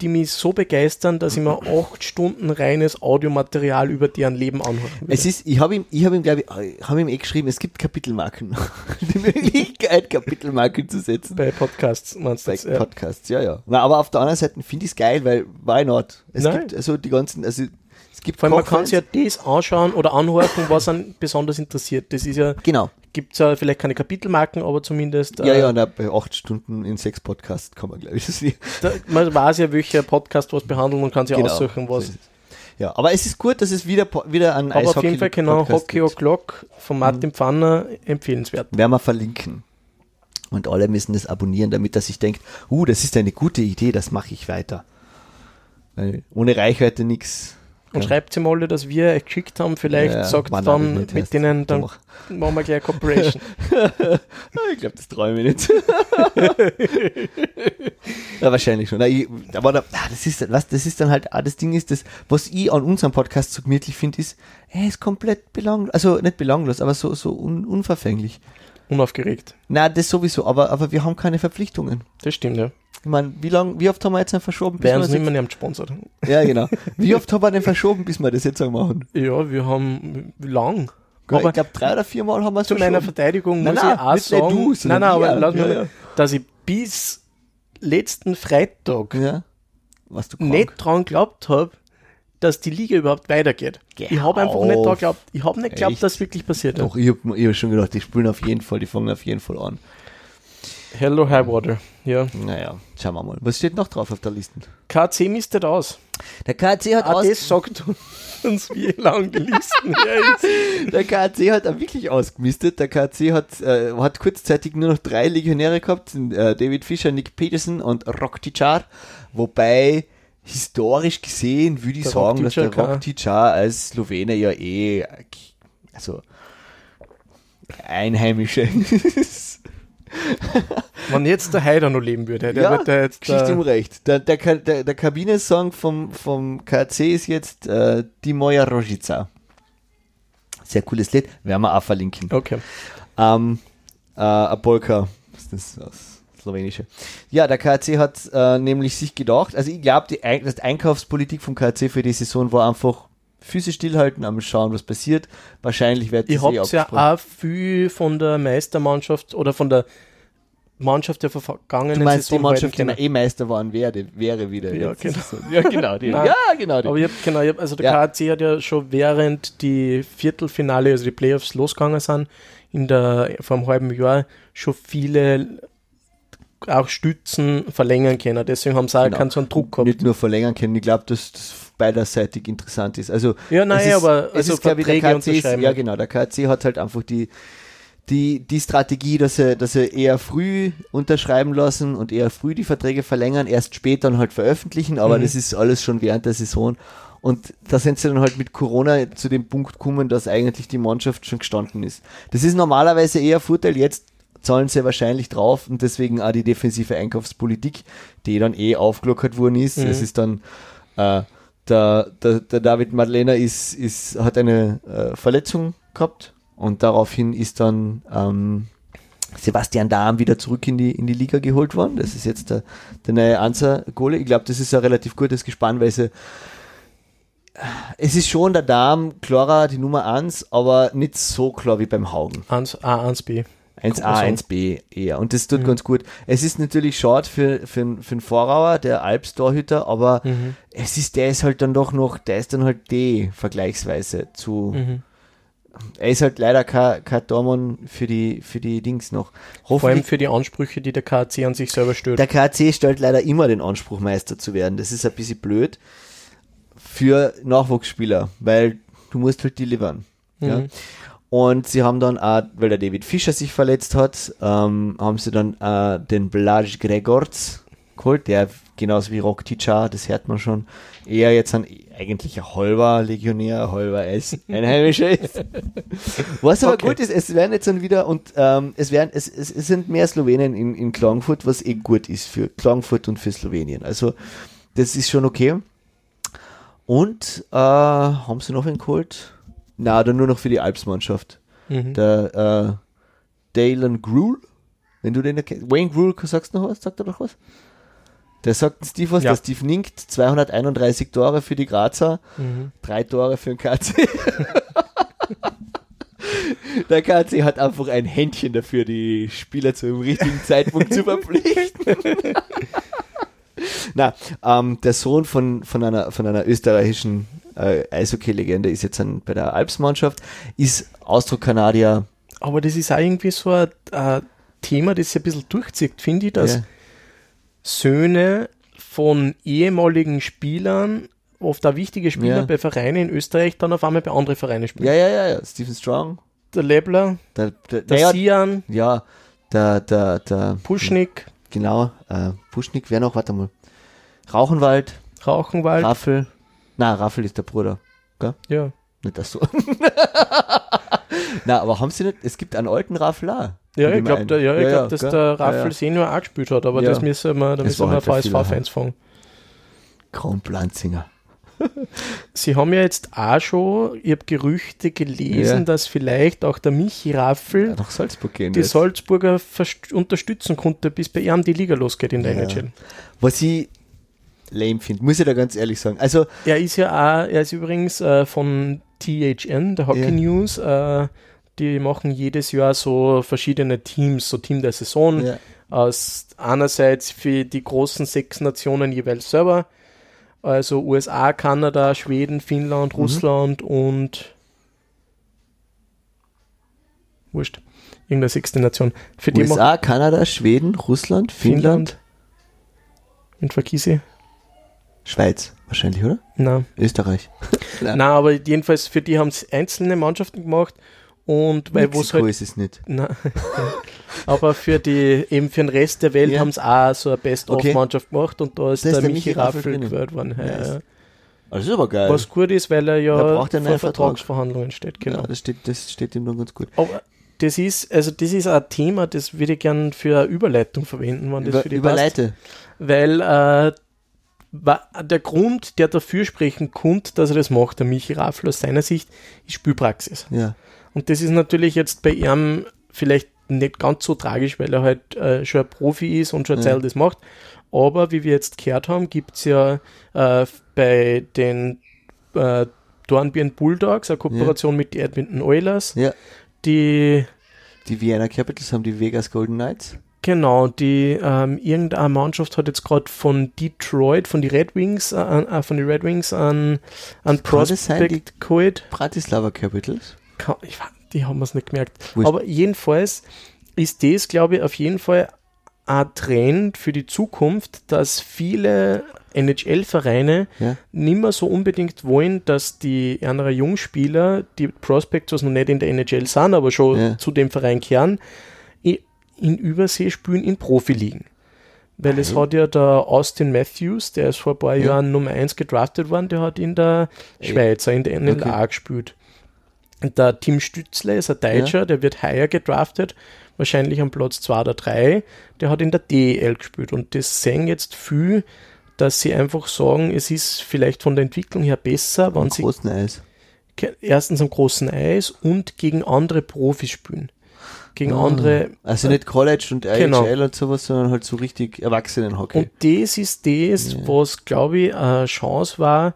die mich so begeistern, dass ich mir acht Stunden reines Audiomaterial über deren Leben anhören würde. Es ist, ich habe ihm, ich habe ihm, glaube ich, habe ihm eh geschrieben, es gibt Kapitelmarken. *laughs* Die Möglichkeit, Kapitelmarken zu setzen. bei Podcasts meinst du Bei das? Ja. Podcasts, ja, ja. Na, aber auf der anderen Seite finde ich es geil, weil, why not? Es Nein. gibt also die ganzen, also, es gibt Vor allem, man kann sich ja das anschauen oder anhören, was einen besonders interessiert. Das ist ja Genau, gibt es ja vielleicht keine Kapitelmarken, aber zumindest. Ja, äh, ja, na, bei acht Stunden in sechs Podcasts kann man, glaube ich, *laughs* das nicht. Da, man weiß ja, welcher Podcast was behandelt und kann sich Genau. aussuchen, was. So. Ja, aber es ist gut, dass es wieder, wieder ein Aber auf jeden Fall genau Eishockey-Podcast Hockey. O'Clock von Martin Pfanner empfehlenswert. werden wir verlinken. Und alle müssen das abonnieren, damit er sich denkt, uh, das ist eine gute Idee, das mache ich weiter. Weil ohne Reichweite nichts. Und Ja. schreibt sie mal, dass wir euch geschickt haben, vielleicht Ja, sagt ich dann mit erst. denen, dann Doch. machen wir gleich Cooperation. *laughs* Ich glaube, das träume ich nicht. *laughs* ja, wahrscheinlich schon. Aber da, ah, das, ist, was, das ist dann halt, ah, das Ding ist, das, was ich an unserem Podcast so gemütlich finde, ist, er ist komplett belanglos, also nicht belanglos, aber so, so un, unverfänglich. Unaufgeregt. Na, das sowieso, aber, aber wir haben keine Verpflichtungen. Das stimmt, ja. Ich meine, wie lang, wie oft haben wir jetzt einen verschoben? wir uns nicht mehr gesponsert. Ja, genau. Wie oft haben wir den verschoben, bis wir das jetzt auch machen? Ja, wir haben, wie lang? Aber Aber ich glaube, drei oder vier Mal haben wir es zu meiner. Verteidigung Nein, muss nein, ich auch sagen, du, nein, nein, aber lass Ja, mich, ja. dass ich bis letzten Freitag Ja. Was du nicht dran geglaubt habe, dass die Liga überhaupt weitergeht. Geh ich habe einfach nicht dran geglaubt. Ich habe nicht geglaubt, dass es wirklich passiert. Doch, ich habe hab schon gedacht, die spielen auf jeden Fall, die fangen auf jeden Fall an. Hello High Water. Ja. Naja, schauen wir mal. Was steht noch drauf auf der Liste? KC mistet aus. Der KC hat, Ah, aus, das sagt uns, wie lang die Listen ist. *laughs* der KC hat auch wirklich ausgemistet. Der KC hat, äh, hat kurzzeitig nur noch drei Legionäre gehabt, äh, David Fischer, Nick Peterson und Rock Tichar, wobei historisch gesehen würde ich Der sagen, dass der Rock Tichar als Slowene ja eh also Einheimische *laughs* ist. Wenn jetzt der Heider noch leben würde, der ja, wird da jetzt. Geschichte im Äh, Recht. Der, der, der, der Kabinensong vom, vom KC ist jetzt äh, Die Moja Rožica. Sehr cooles Lied, werden wir auch verlinken. okay. Ähm, äh, a Polka, was ist das aus Slowenische. Ja, der KC hat äh, nämlich sich gedacht, also ich glaube, die, das Einkaufspolitik vom KC für die Saison war einfach Füße stillhalten, am schauen, was passiert. Wahrscheinlich wird das eh ja auch viel von der Meistermannschaft oder von der Mannschaft der vergangenen Du meinst die Saison Mannschaft, die mal können. eh Meister waren, wäre, wäre wieder. Ja, jetzt. genau. *laughs* Ja, genau. Die. Nein. ja, genau. Die. Aber ich hab, genau, ich hab, also der Ja. KAC hat ja schon während die Viertelfinale, also die Playoffs losgegangen sind, in der, vor einem halben Jahr schon viele auch Stützen verlängern können. Deswegen haben sie auch Genau. keinen so einen Druck gehabt. nicht nur verlängern können. Ich glaube, dass das beiderseitig interessant ist. Also Ja, nein, ist, aber es also ist, glaub ich, der Verträge KC ist, ja genau, der KC hat halt einfach die die, die Strategie, dass er, dass er eher früh unterschreiben lassen und eher früh die Verträge verlängern, erst später dann halt veröffentlichen, aber Mhm. das ist alles schon während der Saison. Und da sind sie dann halt mit Corona zu dem Punkt gekommen, dass eigentlich die Mannschaft schon gestanden ist. Das ist normalerweise eher Vorteil, jetzt zahlen sie wahrscheinlich drauf und deswegen auch die defensive Einkaufspolitik, die dann eh aufgelockert worden ist. Mhm. Es ist dann äh, der, der, der David Madlener ist, ist, hat eine äh, Verletzung gehabt und daraufhin ist dann ähm, Sebastian Dahm wieder zurück in die, in die Liga geholt worden. Das ist jetzt der, der neue Ansa-Gole. Ich glaube, das ist ein relativ gutes Gespann, weil sie es ist schon der Dahm klarer die Nummer 1, aber nicht so klar wie beim Haugen. 1A, 1B. 1A, man 1B eher. Und das tut Mhm. ganz gut. Es ist natürlich schade für, für, für den Vorrauer, der Alps-Torhüter, aber Mhm. es ist, der ist halt dann doch noch, der ist dann halt D vergleichsweise zu. Mhm. Er ist halt leider kein, kein Tormann für die, für die Dings noch. Vor allem für die Ansprüche, die der KAC an sich selber stellt. Der KC stellt leider immer den Anspruch, Meister zu werden. Das ist ein bisschen blöd für Nachwuchsspieler, weil du musst halt delivern. Ja? Und sie haben dann auch, weil der David Fischer sich verletzt hat, ähm, haben sie dann äh, den Blaj Gregorz geholt, der genauso wie Rock Tichar, das hört man schon, eher jetzt ein eigentlich ein halber Legionär, halber S *laughs* Einheimischer ist. Was aber Okay. gut ist, es werden jetzt dann wieder und ähm, es werden, es, es, es sind mehr Slowenen in, in Klagenfurt, was eh gut ist für Klagenfurt und für Slowenien. Also das ist schon okay. Und äh, haben sie noch einen geholt? Na, dann nur noch für die Alpsmannschaft. Mhm. Der äh, Dalen Gruhl, wenn du den erkennst. Wayne Gruhl, sagst du noch was? Sagt er doch was? Der sagt Steve was, Ja. der Steve Ninkt, 231 Tore für die Grazer, Mhm. drei Tore für den KC. *laughs* Der KC hat einfach ein Händchen dafür, die Spieler zum richtigen Zeitpunkt zu verpflichten. *laughs* *laughs* Na, ähm, der Sohn von, von, einer, von einer österreichischen äh, Eishockey-Legende ist jetzt ein, bei der Alpsmannschaft, ist Austro-Kanadier aber das ist auch irgendwie so ein, ein Thema, das sich ein bisschen durchzieht, finde ich, dass Ja. Söhne von ehemaligen Spielern, oft auch wichtige Spieler Ja. bei Vereinen in Österreich, dann auf einmal bei anderen Vereinen spielen. Ja, ja, ja, ja. Stephen Strong. Der Lebler, Der, der, der naja, Sian, ja, der, der, der, Puschnik, genau, äh, Puschnik, wer noch? Warte mal. Rauchenwald, Rauchenwald. Raffel. Na, Raffel ist der Bruder. ja. Nicht das so. *laughs* Na, aber haben sie nicht, es gibt einen alten Raffel auch. Ja, ich glaube, ja, ich Ja, glaub, ja, dass gell? der Ja, Raffel ja. Senior auch gespielt hat, aber Ja. das müssen wir, da Das müssen wir halt VSV-Fans fragen. Kronplanzinger. Sie haben ja jetzt auch schon, ich habe Gerüchte gelesen, Ja. dass vielleicht auch der Michi Raffel Nach Salzburg gehen. die jetzt. Salzburger unterstützen konnte, bis bei ihm die Liga losgeht in der Ja. NHL. Was ich lame finde, muss ich da ganz ehrlich sagen. Also, Er ist ja auch, er ist übrigens äh, von THN, der Hockey Ja. News, äh, die machen jedes Jahr so verschiedene Teams, so Team der Saison, ja, aus einerseits für die großen sechs Nationen jeweils selber, also USA, Kanada, Schweden, Finnland, Mhm. Russland und wurscht, irgendeine sechste Nation. Für die USA, Kanada, Schweden, Russland, Finnland, Finnland und vergisse Schweiz wahrscheinlich, oder? Na, Österreich. *laughs* Na, aber jedenfalls für die haben es einzelne Mannschaften gemacht und weil wo es halt ist es nicht. Na, *laughs* aber für die, eben für den Rest der Welt Ja. haben sie auch so eine Best-of-Mannschaft gemacht und da ist Da ist der, der Michi Raffel drinnen. gewählt worden. Nice. ja. Also, das ist aber geil. Was gut ist, weil er ja braucht vor Vertrag. Vertragsverhandlungen steht, genau. Ja, das, steht, das steht ihm dann ganz gut. Aber das ist, also das ist ein Thema, das würde ich gern für eine Überleitung verwenden, wenn das Über, für die passt. überleite. Weil äh, der Grund, der dafür sprechen konnte, dass er das macht, der Michi Raffel aus seiner Sicht, ist Spielpraxis. Ja. Und das ist natürlich jetzt bei ihm vielleicht nicht ganz so tragisch, weil er halt äh, schon ein Profi ist und schon eine Ja. Zeit das macht. Aber wie wir jetzt gehört haben, gibt es ja äh, bei den äh, Dornbirn Bulldogs eine Kooperation mit den Edmonton Oilers, Ja. die Die Vienna Capitals haben die Vegas Golden Knights. Genau, die ähm, irgendeine Mannschaft hat jetzt gerade von Detroit, von die Red Wings, äh, äh, von die Red Wings an, an Prospect geholt. Bratislava Capitals. Ich, die haben es nicht gemerkt. Wurscht. Aber jedenfalls ist das, glaube ich, auf jeden Fall ein Trend für die Zukunft, dass viele NHL-Vereine Ja. nicht mehr so unbedingt wollen, dass die anderen Jungspieler, die Prospects, was noch nicht in der NHL sind, aber schon Ja. zu dem Verein kehren, in Übersee spielen in Profiligen. Weil es Weil? hat ja der Austin Matthews, der ist vor ein paar Ja. Jahren Nummer 1 gedraftet worden, der hat in der Ey. Schweiz, in der NLA Okay. gespielt. Und der Tim Stützle ist ein Deutscher, der wird heuer gedraftet, wahrscheinlich am Platz 2 oder 3. Der hat in der DEL gespielt und das sehen jetzt viel, dass sie einfach sagen, es ist vielleicht von der Entwicklung her besser, wenn sie großen Eis. erstens am großen Eis und gegen andere Profis spielen. Gegen Ah. andere. Also nicht College und Genau. IHL und sowas, sondern halt so richtig Erwachsenenhockey. Und das ist das, Ja. was, glaube ich, eine Chance war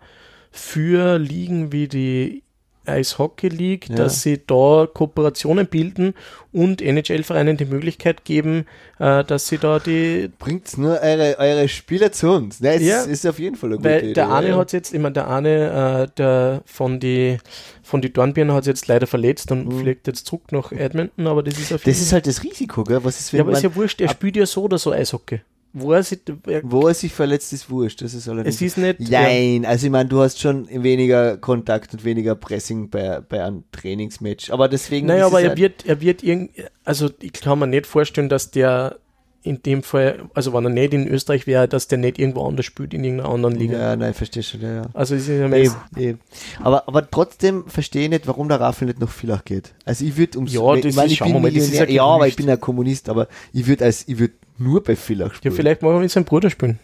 für Ligen wie die Eishockey League, Ja. dass sie da Kooperationen bilden und NHL-Vereinen die Möglichkeit geben, äh, dass sie da die Bringt nur eure, eure Spieler zu uns. Nein, es Ja. ist, auf jeden Fall eine gute Weil Idee. der eine ja, hat jetzt, immer der eine, äh, der von die von die Dornbirnen hat jetzt leider verletzt und Mhm. fliegt jetzt zurück nach Edmonton, aber das ist auf Das ist halt das Risiko, gell? Was ist, wenn ja, aber ist ja wurscht, er spielt ja so oder so Eishockey. Wo er sich, wo er sich verletzt, ist wurscht. Das ist allerdings. es ist nicht, Nein, also ich meine, du hast schon weniger Kontakt und weniger Pressing bei, bei einem Trainingsmatch. Aber deswegen. Naja, aber er wird, er wird irgend, also ich kann mir nicht vorstellen, dass der in dem Fall, also wenn er nicht in Österreich wäre, dass der nicht irgendwo anders spielt, in irgendeiner anderen Liga. Ja, nein, verstehe schon, ja, ja. Also es ist ja Eben, eben. Aber, aber trotzdem verstehe ich nicht, warum der Raffel nicht noch Villach geht. Also ich würde ums Ja, ich das meine, ist- ich bin mal, das ist ja, aber ich bin ein Kommunist, aber ich würde als ich würde nur bei Villach ja, spielen. vielleicht machen wir mit seinem Bruder spielen.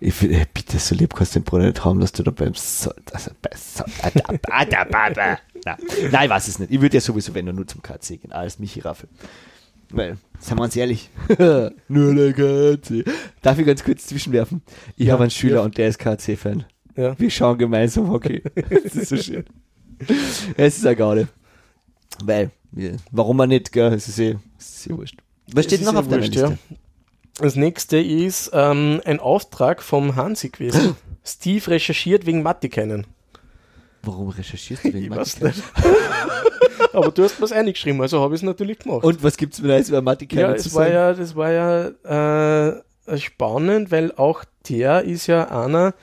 Ich will, ey, bitte so lieb kannst du den Bruder nicht haben, dass du da beim Sold, also bei Sold, Nein, *laughs* Nein, ich weiß es nicht. Ich würde ja sowieso, wenn nur, nur zum KC gehen, als Michi Raffel. Weil, seien wir uns ehrlich, *laughs* nur der KC. Darf ich ganz kurz zwischenwerfen? Ich Ja, habe einen Schüler ja. und der ist KC-Fan. Ja. Wir schauen gemeinsam Hockey. *laughs* das ist so schön. Es ist eine Gaude. Weil, warum man nicht, gell? Es ist eh, es ist eh wurscht. Was steht Es noch ist auf deiner wurscht, Liste? Das nächste ist ähm, ein Auftrag vom Hansi gewesen. *gasps* Steve recherchiert wegen Mathe kennen. Warum recherchierst du wegen Ich weiß nicht. *laughs* Aber du hast was eingeschrieben, also habe ich es natürlich gemacht. Und was gibt's mir da jetzt über Mathe ja, zu es war sagen? ja, das war ja äh, spannend, weil auch der ist ja einer,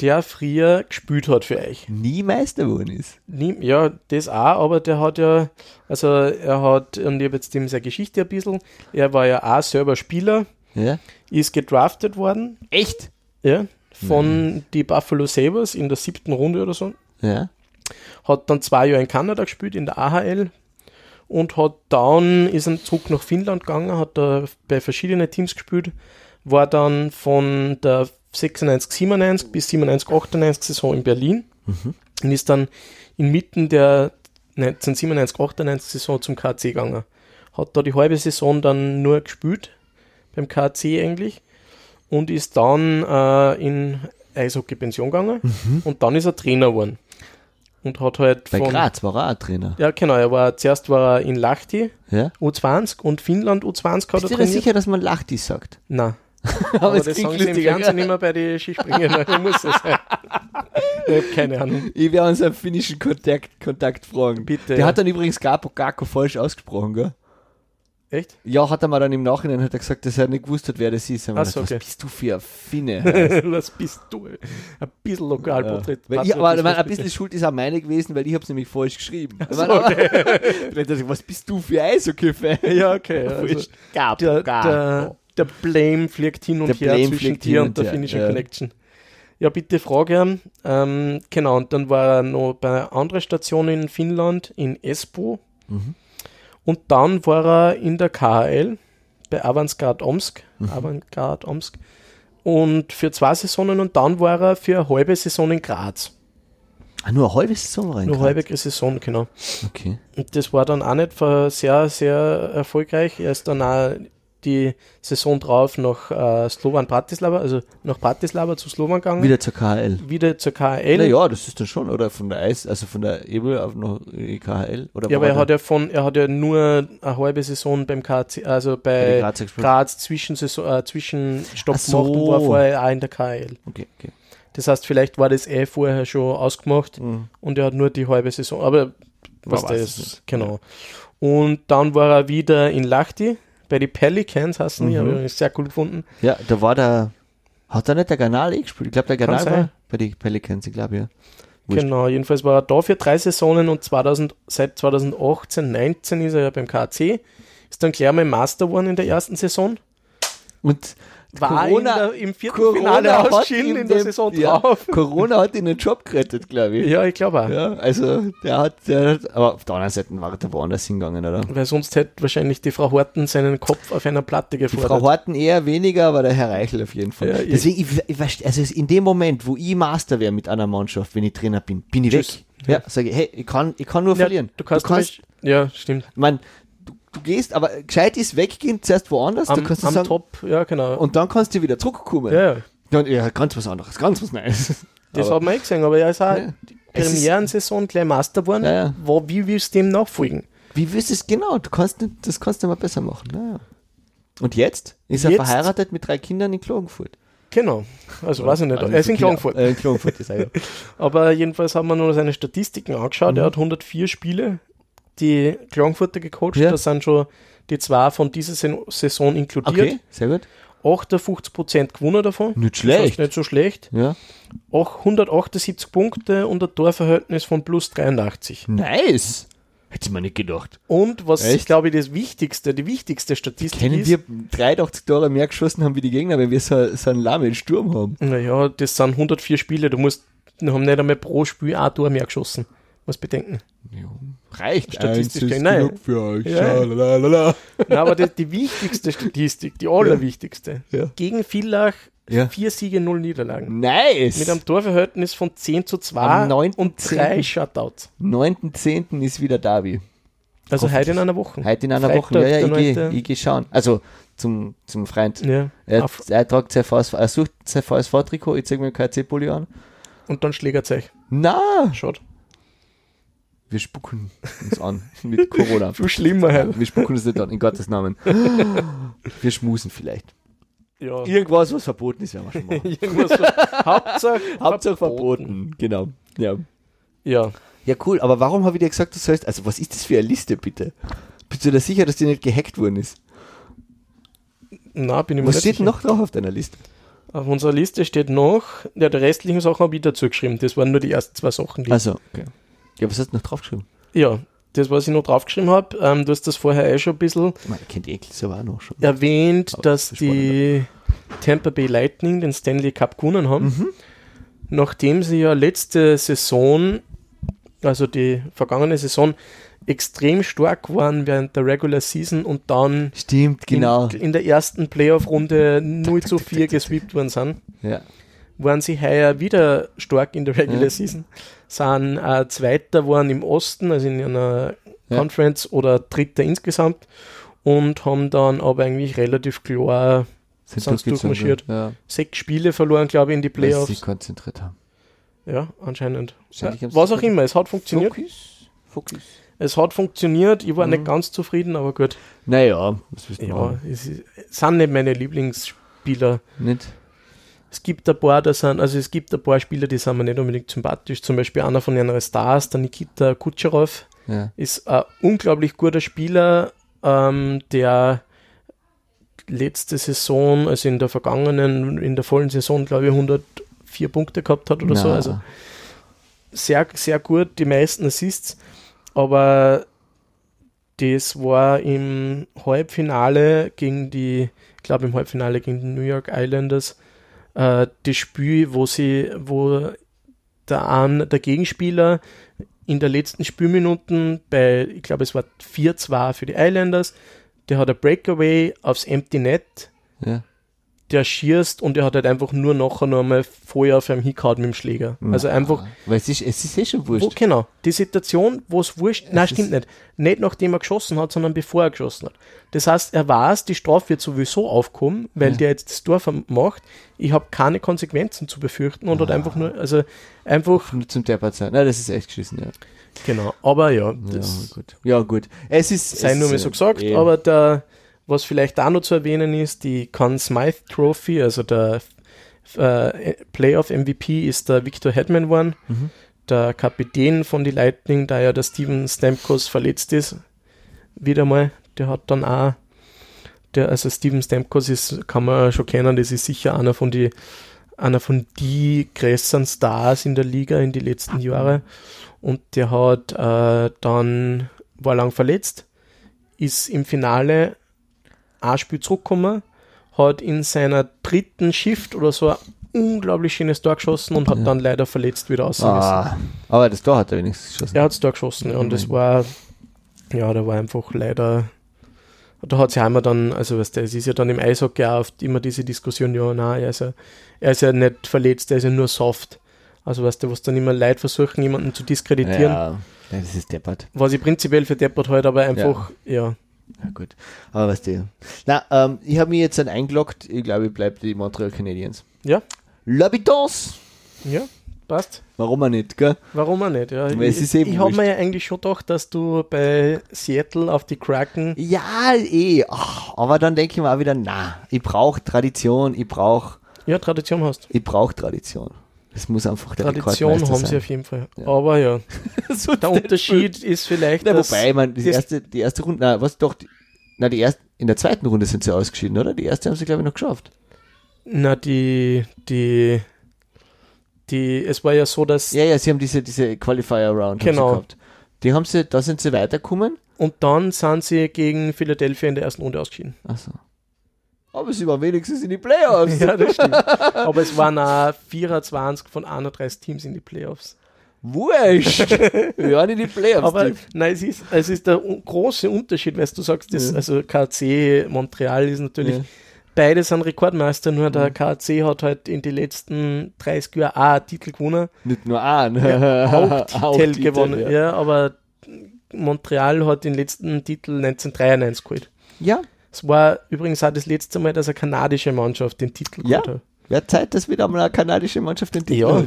der früher gespielt hat für euch. Nie Meister geworden ist. Nie, ja, das auch, aber der hat ja, also er hat, und ich habe jetzt ihm seine Geschichte ein bisschen, er war ja auch selber Spieler, Ja? ist gedraftet worden, Echt? ja, von die Buffalo Sabres in der siebten Runde oder so. Ja. Hat dann zwei Jahre in Kanada gespielt, in der AHL und hat dann, ist dann zurück nach Finnland gegangen, hat da bei verschiedenen Teams gespielt, war dann von der 96, 97 bis 97, 98 Saison in Berlin. Und ist dann inmitten der 1997, 98 Saison zum KC gegangen. Hat da die halbe Saison dann nur gespielt, beim KC eigentlich, und ist dann äh, in Eishockey-Pension gegangen. Und dann ist er Trainer geworden. Und hat halt Bei von. Graz war er auch Trainer. Ja, genau, er war zuerst war er in Lahti Ja? U20 und Finnland U20 hat Bist du dir sicher, dass man Lachti sagt? Nein. *laughs* Aber, Aber das sagen sie im. Fernsehen immer bei den Skispringen. Ich muss es sein. *laughs* Ich habe keine Ahnung. Ich werde unseren finnischen Kontakt, Kontakt fragen. Bitte, Der ja. hat dann übrigens Gapo Gako falsch ausgesprochen, gell? Echt? Ja, hat er mal dann im Nachhinein hat er gesagt, dass er nicht gewusst hat, wer das ist. Ach so, was okay. bist du für ein Finne? *laughs* Was bist du? Ein bisschen Lokalporträt. Weil ich, aber ich meine, ein bisschen Schuld ist auch meine gewesen, weil ich habe es nämlich falsch geschrieben. Ich so, *laughs* ich, was bist du für Eishockey-Fan? *laughs* Ja, okay. Also. Gapo der, Gako. der, der Blame fliegt hin und Der her Blame zwischen dir und der und her, finnischen ja. Connection. Ja, bitte frage. Ähm, genau, und dann war er noch bei einer anderen Station in Finnland, in Espoo. Mhm. Und dann war er in der KHL bei Avantgarde Omsk. Mhm. Avantgarde Omsk. Und für zwei Saisonen und dann war er für eine halbe Saison in Graz. Ah, nur eine halbe Saison rein. Nur eine halbe Saison, genau. Okay. Und das war dann auch nicht sehr, sehr erfolgreich. Er ist dann auch die Saison drauf nach äh, Slovan Bratislava, also nach Bratislava zu Slovan gegangen. Wieder zur KHL. Wieder zur KHL. Naja, das ist dann schon, oder von der Eis, also von der Ebel auf noch die KHL? Oder Ja, aber er hat ja von, er hat ja nur eine halbe Saison beim KC, also Bei bei gespielt? Graz Zwischensaison, äh, Zwischenstopp Ach so. gemacht und war vorher auch in der KHL. Okay, okay. Das heißt, vielleicht war das eh vorher schon ausgemacht Mhm. und er hat nur die halbe Saison, aber was das genau. Und dann war er wieder in Lahti, bei den Pelicans heißen die, Mhm. habe ich sehr cool gefunden. Ja, da war der, hat da nicht der Kanal eh gespielt? Ich glaube, der Kanal war bei den Pelicans, ich glaube, ja. Wurscht. Genau, jedenfalls war er da für drei Saisonen und 2000, seit 2018, 19 ist er ja beim KC. Ist dann gleich mal Master geworden in der ersten Saison. Und War Corona, der, im Viertelfinale Corona hat ausgeschieden in der den- Saison ja, drauf. Corona hat ihn den Job gerettet, glaube ich. Ja, ich glaube auch. Ja, also der hat, der hat, aber auf der anderen Seite war er woanders hingegangen, oder? Weil sonst hätte wahrscheinlich die Frau Horten seinen Kopf auf einer Platte Die gefordert. Frau Horten eher weniger, aber der Herr Reichel auf jeden Fall. Ja, Deswegen, ich, ich, also in dem Moment, wo ich Master wäre mit einer Mannschaft, wenn ich Trainer bin, bin ich Tschüss. weg. Ja, sage ich, hey, ich kann, ich kann nur ja, verlieren. Du kannst, nämlich- ja, stimmt. ich mein, du, gehst, aber gescheit ist weggehen, zuerst woanders, Am, da kannst du am sagen, Top, ja, genau. und dann kannst du wieder zurückkommen. ja, ja, Dann, ja, ganz was anderes, ganz was Neues. *laughs* das Aber- hat man eh gesehen, aber er ist auch Ja. die Premierensaison gleich Master geworden. Ja, ja. Wo, wie willst du dem nachfolgen? Wie willst du es genau? Du kannst nicht, das kannst du mal besser machen. Naja. Und jetzt ist er Jetzt? verheiratet mit drei Kindern in Klagenfurt. Genau. Also weiß ich nicht. Also er ist in Klagenfurt. Äh, in Klagenfurt, ist er ja. *laughs* Aber jedenfalls haben wir nur seine Statistiken angeschaut. Mhm. Er hat 104 Spiele, die Klagenfurter gecoacht. Ja. Da sind schon die zwei von dieser Saison inkludiert. Okay, sehr gut. 58% gewonnen davon. Nicht Das schlecht. ist nicht so schlecht. Ja. Auch 178 Punkte und ein Torverhältnis von plus 83. Nice. Hätte ich mir nicht gedacht. Und was, Echt? glaube ich, das Wichtigste, die wichtigste Statistik Kennen ist, wir 83 Tore mehr geschossen haben wie die Gegner, wenn wir so, so einen lahmen Sturm haben? naja, das sind 104 Spiele. Du musst, wir haben nicht einmal pro Spiel ein Tor mehr geschossen. Muss bedenken. Ja, reicht. Statistisch nein. genug für euch. Ja. Nein, aber die, die wichtigste Statistik, die allerwichtigste. Ja. Gegen Villach Ja. vier Siege, null Niederlagen. Nice. Mit einem Torverhältnis von 10 zu 2 Am 9.10.. und drei Shutouts. 9.10. ist wieder Derby. Also heute in einer Woche. Heute in einer Freitag, Woche. Ja, ja, ich gehe geh schauen. Also zum, zum Freund. Ja. Er, er tragt sein VSV, er sucht sein VSV-Trikot, ich zeige mir KC-Pulli an. Und dann Schlägerzeug. Na, Schaut. Wir spucken uns an mit *laughs* Corona. Viel schlimmer halt. Wir spucken uns nicht an, in Gottes Namen. *laughs* Wir schmusen vielleicht. Ja. Irgendwas, was verboten ist, werden wir schon machen. *laughs* Irgendwas. Hauptsache, Hauptsache verboten, genau. Ja. Ja. Ja, cool, aber warum habe ich dir gesagt, du sollst, also was ist das für eine Liste, bitte? Bist du da sicher, dass die nicht gehackt worden ist? Na, bin ich mir Was steht sicher. noch drauf auf deiner Liste? Auf unserer Liste steht noch, ja, die restlichen Sachen habe ich dazu geschrieben. Das waren nur die ersten zwei Sachen, die. Also, okay. Ja, was hast du noch draufgeschrieben? Ja, das, was ich noch draufgeschrieben habe, ähm, du hast das vorher eh schon ein bisschen Man kennt aber auch noch schon. erwähnt, Aber dass das ist die Tampa Bay Lightning den Stanley Cup gewonnen haben. Mhm. Nachdem sie ja letzte Saison, also die vergangene Saison, extrem stark waren während der Regular Season und dann Stimmt, genau. in, in der ersten Playoff-Runde 0 zu 4 gesweept worden sind, Ja. Waren sie heuer wieder stark in der Regular Ja. Season, sind äh, Zweiter waren im Osten, also in einer Ja. Conference oder Dritter insgesamt und haben dann aber eigentlich relativ klar Sind durchgezogen, durchmarschiert. Ja. sechs Spiele verloren, glaube ich, in die Weil sie Playoffs. sich konzentriert haben. Ja, anscheinend. Sie was auch immer, es hat funktioniert. Fokus. Fokus. Es hat funktioniert, ich war Mhm. nicht ganz zufrieden, aber gut. Naja, was willst du Ja, es es sind nicht meine Lieblingsspieler. Nicht? Es gibt ein paar, da sind, also es gibt ein paar Spieler, die sind mir nicht unbedingt sympathisch. Zum Beispiel einer von ihren Stars, der Nikita Kutscherow, Ja. ist ein unglaublich guter Spieler, ähm, der letzte Saison, also in der vergangenen, in der vollen Saison, glaube ich, 104 Punkte gehabt hat oder so. Na. Also sehr, sehr gut, die meisten Assists, aber das war im Halbfinale gegen die, ich glaube im Halbfinale gegen die New York Islanders, äh, das Spiel, wo sie, wo der, ein, der Gegenspieler in der letzten Spielminuten bei, ich glaube es war 4-2 für die Islanders, der hat ein Breakaway aufs Empty Net, ja. Der schießt und der hat halt einfach nur nachher noch einmal vorher auf einem hingehauen mit dem Schläger. Also einfach, Weil es ist, es ist eh schon wo, wurscht. genau, die Situation, wo es wurscht, nein, stimmt nicht. Nicht nachdem er geschossen hat, sondern bevor er geschossen hat. Das heißt, er weiß, die Strafe wird sowieso aufkommen, weil Ja. der jetzt das Tor macht. Ich habe keine Konsequenzen zu befürchten und hat Ah. einfach nur, also einfach, Nur zum Deppert sein. Nein, das ist echt geschissen, ja. genau. Aber ja, Ja, das gut. Ja, gut. Es ist. sei es nur mal so äh, gesagt, eh- aber der, was vielleicht auch noch zu erwähnen ist, die Conn Smythe Trophy, also der äh, Playoff MVP ist der Victor Hedman geworden, Mhm. der Kapitän von die Lightning, da ja der Steven Stamkos verletzt ist, wieder mal, der hat dann auch, der, also Steven Stamkos ist, kann man schon kennen, das ist sicher einer von die, einer von die größeren Stars in der Liga in die letzten Jahre. Und der hat äh, dann, war lang verletzt, ist im Finale ein Spiel zurückgekommen, hat in seiner dritten Shift oder so ein unglaublich schönes Tor geschossen und hat Ja. dann leider verletzt wieder müssen. Ah, aber das Tor hat er wenigstens geschossen. Er hat es da geschossen ja, und das war, ja, da war einfach leider, da hat sich einmal dann, also weißt du, es ist ja dann im Eishockey auch oft immer diese Diskussion, ja, nein, er ist ja, er ist ja nicht verletzt, er ist ja nur soft. Also weißt du, was dann immer Leute versuchen, jemanden zu diskreditieren, Ja, ja, das ist deppert. was ich prinzipiell für deppert halt, aber einfach, ja. Ja, gut. Aber weißt du. Na, ähm, ich habe mich jetzt dann eingeloggt. Ich glaube, ich bleibe die Montreal Canadiens. Ja. L'Habitance! Ja, passt. Warum auch nicht, gell? Warum auch nicht? Ja, Weil ich eh ich habe mir ja eigentlich schon gedacht, dass du bei Seattle auf die Kraken, Ja, eh. Ach, aber dann denke ich mir auch wieder, na, ich brauche Tradition, ich brauche ja, Tradition hast. ich brauch Tradition. Das muss einfach der Tradition haben sie sein. auf jeden Fall. Ja. Aber ja, *laughs* so der Unterschied ist vielleicht, Na, wobei, man, die erste, die erste Runde, na, was doch, die, na, die erste, in der zweiten Runde sind sie ausgeschieden, oder? Die erste haben sie, glaube ich, noch geschafft. na die die die es war ja so, dass Ja, ja, sie haben diese, diese Qualifier-Round Genau. haben sie gehabt. Die haben sie, da sind sie weitergekommen. und dann sind sie gegen Philadelphia in der ersten Runde ausgeschieden. Achso. Aber sie waren wenigstens in die Playoffs. Ja, das stimmt. *laughs* Aber es waren auch 24 von 31 Teams in die Playoffs. Wurscht. *laughs* Wir waren in die Playoffs. Aber nein, es ist, es ist der große Unterschied, weil du sagst, das, Ja. also KC Montreal ist natürlich, Ja. beide sind Rekordmeister, nur der KC hat halt in den letzten 30 Jahren auch einen Titel gewonnen, Nicht nur einen. *laughs* auch Titel Auch Titel, gewonnen, Ja. ja. aber Montreal hat den letzten Titel 1993 geholt. ja, Es war übrigens auch das letzte Mal, dass eine kanadische Mannschaft den Titel Ja. hat. wäre Zeit, dass wieder mal eine kanadische Mannschaft den Titel Ja.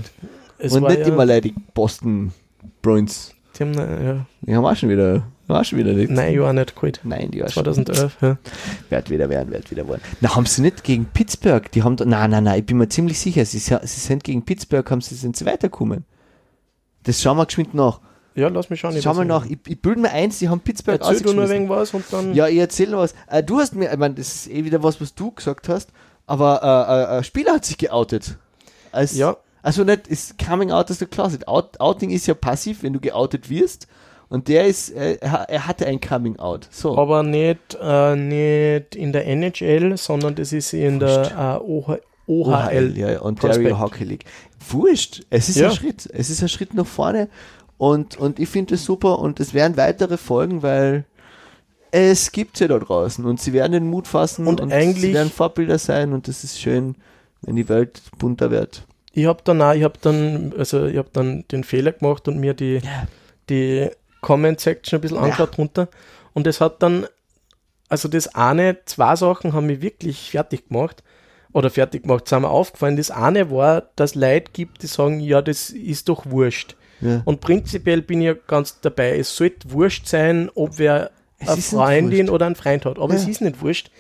Es Und war nicht ja, immer leider die Boston Bruins. Die haben, äh, ja, Die haben auch schon wieder, auch schon wieder nicht. nein, Jahr nicht geholt. Nein, die war schon. 2011, ja. Wird wieder werden, wird wieder werden. Na, haben sie nicht gegen Pittsburgh? Die haben, da- nein, nein, nein, ich bin mir ziemlich sicher, sie, sie sind gegen Pittsburgh, haben sie, sind sie weitergekommen. Das schauen wir geschwind nach. Ja, lass mich schauen. Schau mal nach. Ich, ich bilde mir ein, sie haben Pittsburgh Erzähl du nur ausgeschmissen. irgendwas und dann. Ja, ich erzähle was. Äh, du hast mir, ich meine, das ist eh wieder was, was du gesagt hast, aber äh, äh, ein Spieler hat sich geoutet. Als, Ja. Also nicht, ist Coming Out aus der Closet. Out, Outing ist ja passiv, wenn du geoutet wirst. Und der ist, äh, er, hatte ein Coming Out. So. Aber nicht, äh, nicht in der NHL, sondern das ist in Wurscht. der äh, OH OHL. ja, ja, Ontario Prospect. Hockey League. Wurscht. Es ist Ja. ein Schritt. Es ist ein Schritt nach vorne. Und, und ich finde es super und es werden weitere Folgen, weil es gibt sie da draußen und sie werden den Mut fassen Und sie eigentlich- werden Vorbilder sein und das ist schön, wenn die Welt bunter wird. Ich habe dann auch, ich habe dann, also ich habe dann den Fehler gemacht und mir die, die Comment Section ein bisschen Ja. angeschaut runter. Und es hat dann, also das eine, zwei Sachen haben mich wirklich fertig gemacht oder fertig gemacht, sind mir aufgefallen. Das eine war, dass Leute gibt, die sagen, ja, das ist doch wurscht. Ja. Und prinzipiell bin ich ja ganz dabei. Es sollte wurscht sein, ob wer Es eine Freundin oder einen Freund hat. Aber Ja. es ist nicht wurscht,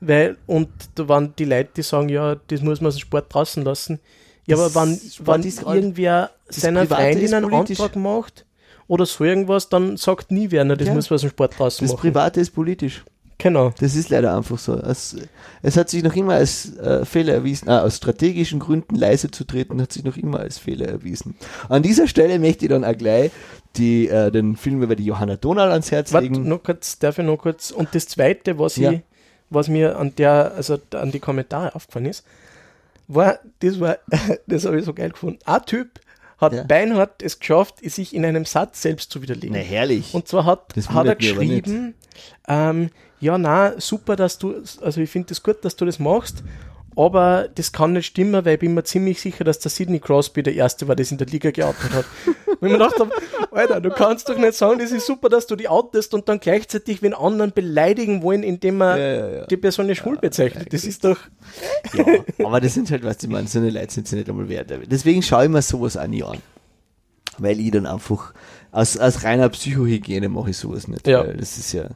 weil, und da waren die Leute, die sagen, ja, das muss man aus dem Sport draußen lassen. Ja, Das aber wenn, wenn ist irgendwer das seiner Freundin einen. Antrag macht oder so irgendwas, dann sagt nie wer, na, das Ja. muss man aus dem Sport draußen Das machen. Private ist politisch. Genau. Das ist leider einfach so. Es, es hat sich noch immer als äh, Fehler erwiesen, ah, aus strategischen Gründen leise zu treten, hat sich noch immer als Fehler erwiesen. An dieser Stelle möchte ich dann auch gleich die, äh, den Film über die Johanna Donal ans Herz Warte, legen. noch kurz, darf ich noch kurz. Und das zweite, was Ja. ich, was mir an der, also an die Kommentare aufgefallen ist, war, das war, *laughs* das habe ich so geil gefunden. Ein Typ hat Ja. beinhart es geschafft, sich in einem Satz selbst zu widerlegen. Na herrlich. Und zwar hat, hat er geschrieben, ähm, ja, na, super, dass du, also ich finde das gut, dass du das machst, aber das kann nicht stimmen, weil ich bin mir ziemlich sicher, dass der Sidney Crosby der Erste war, der es in der Liga geoutet hat. *laughs* Mir gedacht habe, Alter, du kannst doch nicht sagen, das ist super, dass du die outest und dann gleichzeitig wen anderen beleidigen wollen, indem man Ja, ja, ja. die Person als schwul bezeichnet. Das ist doch, Ja, aber das sind halt, was ich meine, so eine Leute sind sie nicht einmal wert. Deswegen schaue ich mir sowas auch nie an. Weil ich dann einfach, aus, aus reiner Psychohygiene mache ich sowas nicht. Ja. Das ist ja.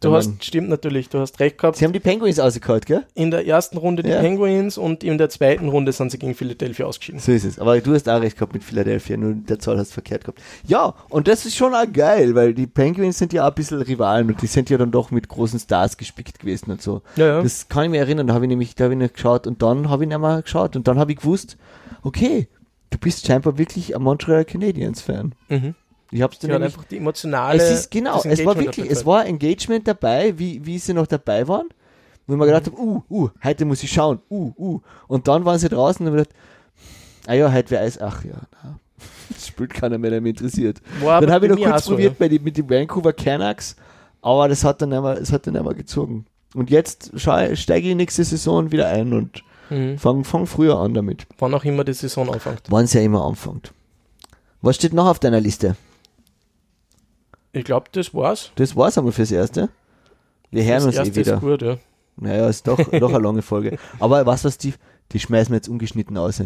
Du hast, stimmt natürlich, du hast recht gehabt. Sie haben die Penguins ausgehauen, gell? In der ersten Runde die Ja. Penguins und in der zweiten Runde sind sie gegen Philadelphia ausgeschieden. So ist es. Aber du hast auch recht gehabt mit Philadelphia, nur der Zahl hast verkehrt gehabt. Ja, und das ist schon auch geil, weil die Penguins sind ja auch ein bisschen Rivalen und die sind ja dann doch mit großen Stars gespickt gewesen und so. Ja, ja. Das kann ich mir erinnern, da habe ich nämlich, da habe ich nicht geschaut und dann habe ich nicht mehr geschaut und dann habe ich gewusst, okay, du bist scheinbar wirklich ein Montreal Canadiens Fan. Mhm. Ich dir Ja, nämlich einfach die emotionale. es ist genau, es war wirklich, es war Engagement dabei, wie, wie sie noch dabei waren. Wo ich mir gedacht habe, uh, uh, heute muss ich schauen, uh, uh. Und dann waren sie draußen und haben gedacht, ah ja, heute wäre Eis, ach ja, na, *laughs* das spielt keiner mehr, der mich interessiert. War dann habe ich noch kurz so, probiert bei die, mit den Vancouver Canucks, aber das hat dann mehr, das hat dann mehr gezogen. Und jetzt steige ich nächste Saison wieder ein und Ja. Mhm. fang, fang früher an damit. Wann auch immer die Saison anfängt. Wann es ja immer anfängt. Was steht noch auf deiner Liste? Ich glaube, das war's. Das war's einmal fürs Erste. Wir hören das uns eh erste wieder. ist gut, ja. Naja, ist doch, doch eine lange Folge. *laughs* Aber was was die, die schmeißen wir jetzt ungeschnitten aus.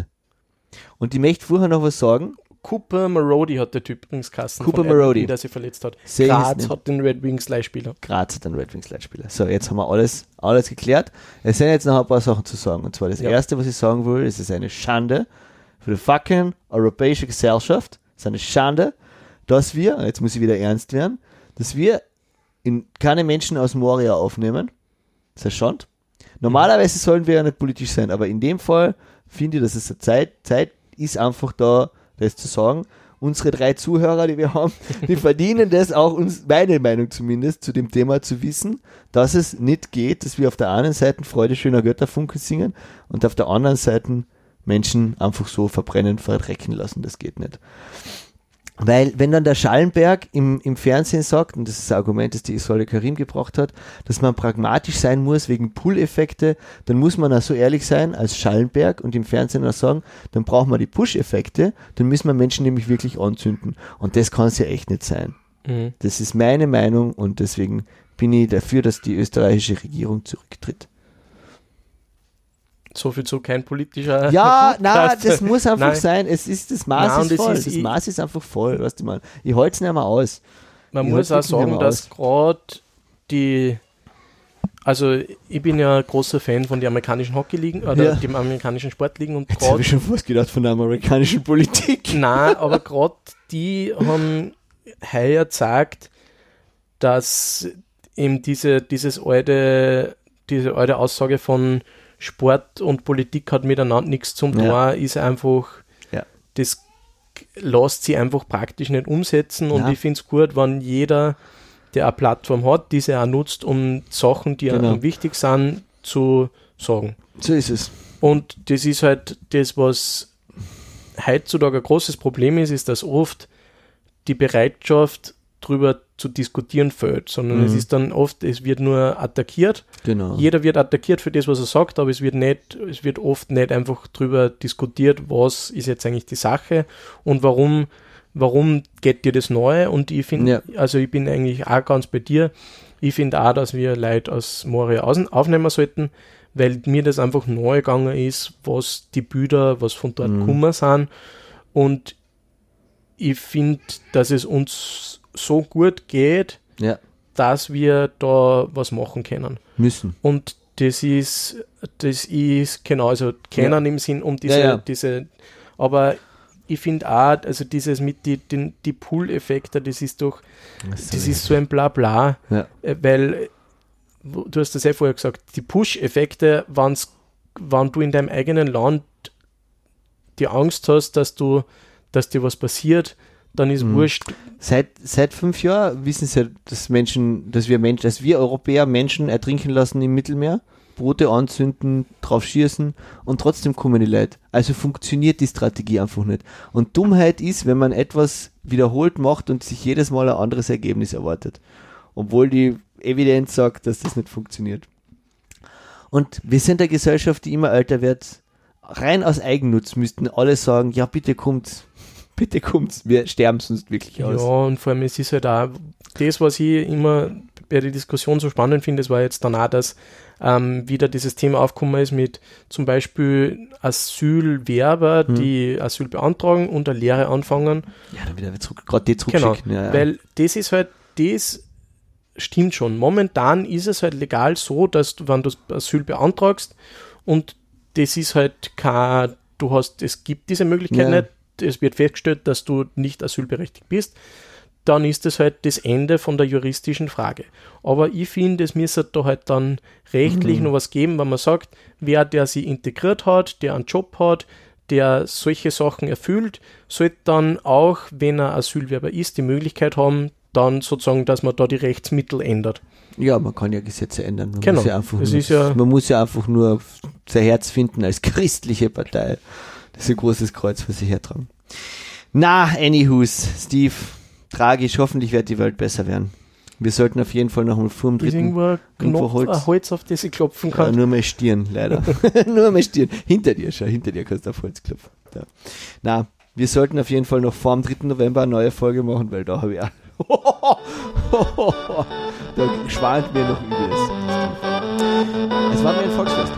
Und die möchte vorher noch was sagen. Cooper Marody hat der Typ übrigens Kassen. Cooper Marody. Der sich verletzt hat. Seh ich Graz hat den Red Wings Leihspieler. Graz hat einen Red Wings Leitspieler. So, jetzt haben wir alles, alles geklärt. Es sind jetzt noch ein paar Sachen zu sagen. Und zwar das Ja. erste, was ich sagen will, ist, es ist eine Schande für die fucking europäische Gesellschaft. Es ist eine Schande, dass wir, jetzt muss ich wieder ernst werden, dass wir in keine Menschen aus Moria aufnehmen. Das ist Schande. Normalerweise sollen wir ja nicht politisch sein, aber in dem Fall finde ich, dass es Zeit, Zeit ist einfach da, das zu sagen. Unsere drei Zuhörer, die wir haben, *laughs* die verdienen das auch, uns, meine Meinung zumindest, zu dem Thema zu wissen, dass es nicht geht, dass wir auf der einen Seite Freude schöner Götterfunken singen und auf der anderen Seite Menschen einfach so verbrennen, verdrecken lassen. Das geht nicht. Weil, wenn dann der Schallenberg im, im Fernsehen sagt, und das ist das Argument, das die Isolde Karim gebracht hat, dass man pragmatisch sein muss wegen Pull-Effekte, dann muss man auch so ehrlich sein als Schallenberg und im Fernsehen auch sagen, dann brauchen wir die Push-Effekte, dann müssen wir Menschen nämlich wirklich anzünden. Und das kann es ja echt nicht sein. Mhm. Das ist meine Meinung und deswegen bin ich dafür, dass die österreichische Regierung zurücktritt. So viel zu kein politischer. Ja, na, *laughs* Podcast. das muss einfach Nein. sein. Es ist, das Maß Nein, ist voll. ist- das Maß ist einfach voll, weißt du mal. Ich halte es nicht mehr aus. Man Ich muss auch sagen, dass gerade die. Also, ich bin ja ein großer Fan von den amerikanischen Hockey-Ligen oder Ja. den amerikanischen Sportligen und Jetzt habe ich schon fast gedacht von der amerikanischen *laughs* Politik. Nein, *laughs* aber gerade die haben heuer gesagt, dass eben diese, dieses alte, diese alte Aussage von Sport und Politik hat miteinander nichts zum tun, Ja. ist einfach, Ja. das lässt sie einfach praktisch nicht umsetzen und Ja. ich finde es gut, wenn jeder, der eine Plattform hat, diese auch nutzt, um Sachen, die Genau. einem wichtig sind, zu sagen. So ist es. Und das ist halt das, was heutzutage ein großes Problem ist, ist, dass oft die Bereitschaft drüber zu diskutieren fehlt, sondern Mhm. es ist dann oft, es wird nur attackiert. Genau. Jeder wird attackiert für das, was er sagt, aber es wird nicht, es wird oft nicht einfach drüber diskutiert, was ist jetzt eigentlich die Sache und warum, warum geht dir das neu? Und ich finde, Ja. also ich bin eigentlich auch ganz bei dir. Ich finde auch, dass wir Leute aus Moria außen aufnehmen sollten, weil mir das einfach neu gegangen ist, was die Bilder, was von dort Mhm. gekommen sind. Und ich finde, dass es uns so gut geht, Ja, dass wir da was machen können. müssen. Und das ist, das ist genau, also kennen im Sinn um diese, Ja, ja. diese, aber ich finde auch, also dieses mit die, den, die Pull-Effekte, das ist doch, das ist so ein Blabla, Ja. äh, weil, du hast das ja vorher gesagt, die Push-Effekte, wenn du in deinem eigenen Land die Angst hast, dass du, dass dir was passiert, dann ist Mhm. wurscht, Seit, seit fünf Jahren wissen sie ja, dass Menschen, dass wir Menschen, dass wir Europäer Menschen ertrinken lassen im Mittelmeer, Boote anzünden, drauf schießen und trotzdem kommen die Leute. Also funktioniert die Strategie einfach nicht. Und Dummheit ist, wenn man etwas wiederholt macht und sich jedes Mal ein anderes Ergebnis erwartet. Obwohl die Evidenz sagt, dass das nicht funktioniert. Und wir sind eine Gesellschaft, die immer älter wird. Rein aus Eigennutz müssten alle sagen, ja bitte kommt, bitte kommt, wir sterben sonst wirklich Ja, aus. und vor allem es ist halt auch das, was ich immer bei der Diskussion so spannend finde, das war jetzt dann auch, dass ähm, wieder dieses Thema aufgekommen ist mit zum Beispiel Asylwerber, Hm. die Asyl beantragen und eine Lehre anfangen. Ja, dann wieder zurück, gerade die Genau, zurückschicken. ja, ja. weil das ist halt, das stimmt schon. Momentan ist es halt legal so, dass du, wenn du Asyl beantragst und das ist halt kein, du hast, es gibt diese Möglichkeit Ja. nicht, es wird festgestellt, dass du nicht asylberechtigt bist, dann ist das halt das Ende von der juristischen Frage. Aber ich finde, es müsste da halt dann rechtlich Mhm. noch was geben, wenn man sagt, wer der sie integriert hat, der einen Job hat, der solche Sachen erfüllt, sollte dann auch, wenn er Asylwerber ist, die Möglichkeit haben, dann sozusagen, dass man da die Rechtsmittel ändert. ja, man kann ja Gesetze ändern. Man Genau. muss ja einfach nur, ja- man muss ja einfach nur sein Herz finden als *laughs* christliche Partei. Das ist ein großes Kreuz, was sie hertragen. Na, anywho's, Steve, tragisch, hoffentlich wird die Welt besser werden. Wir sollten auf jeden Fall noch mal vor dem dritten irgendwo Holz. ein Holz, auf das ich klopfen Ja, kann. nur mal Stirn, leider. *laughs* *laughs* nur mal Stirn. Hinter dir, schau, hinter dir kannst du auf Holz klopfen. Da. Na, wir sollten auf jeden Fall noch vor dem 3. November eine neue Folge machen, weil da habe ich auch. *laughs* da schwant mir noch Übles. Es war mir ein Volksfest.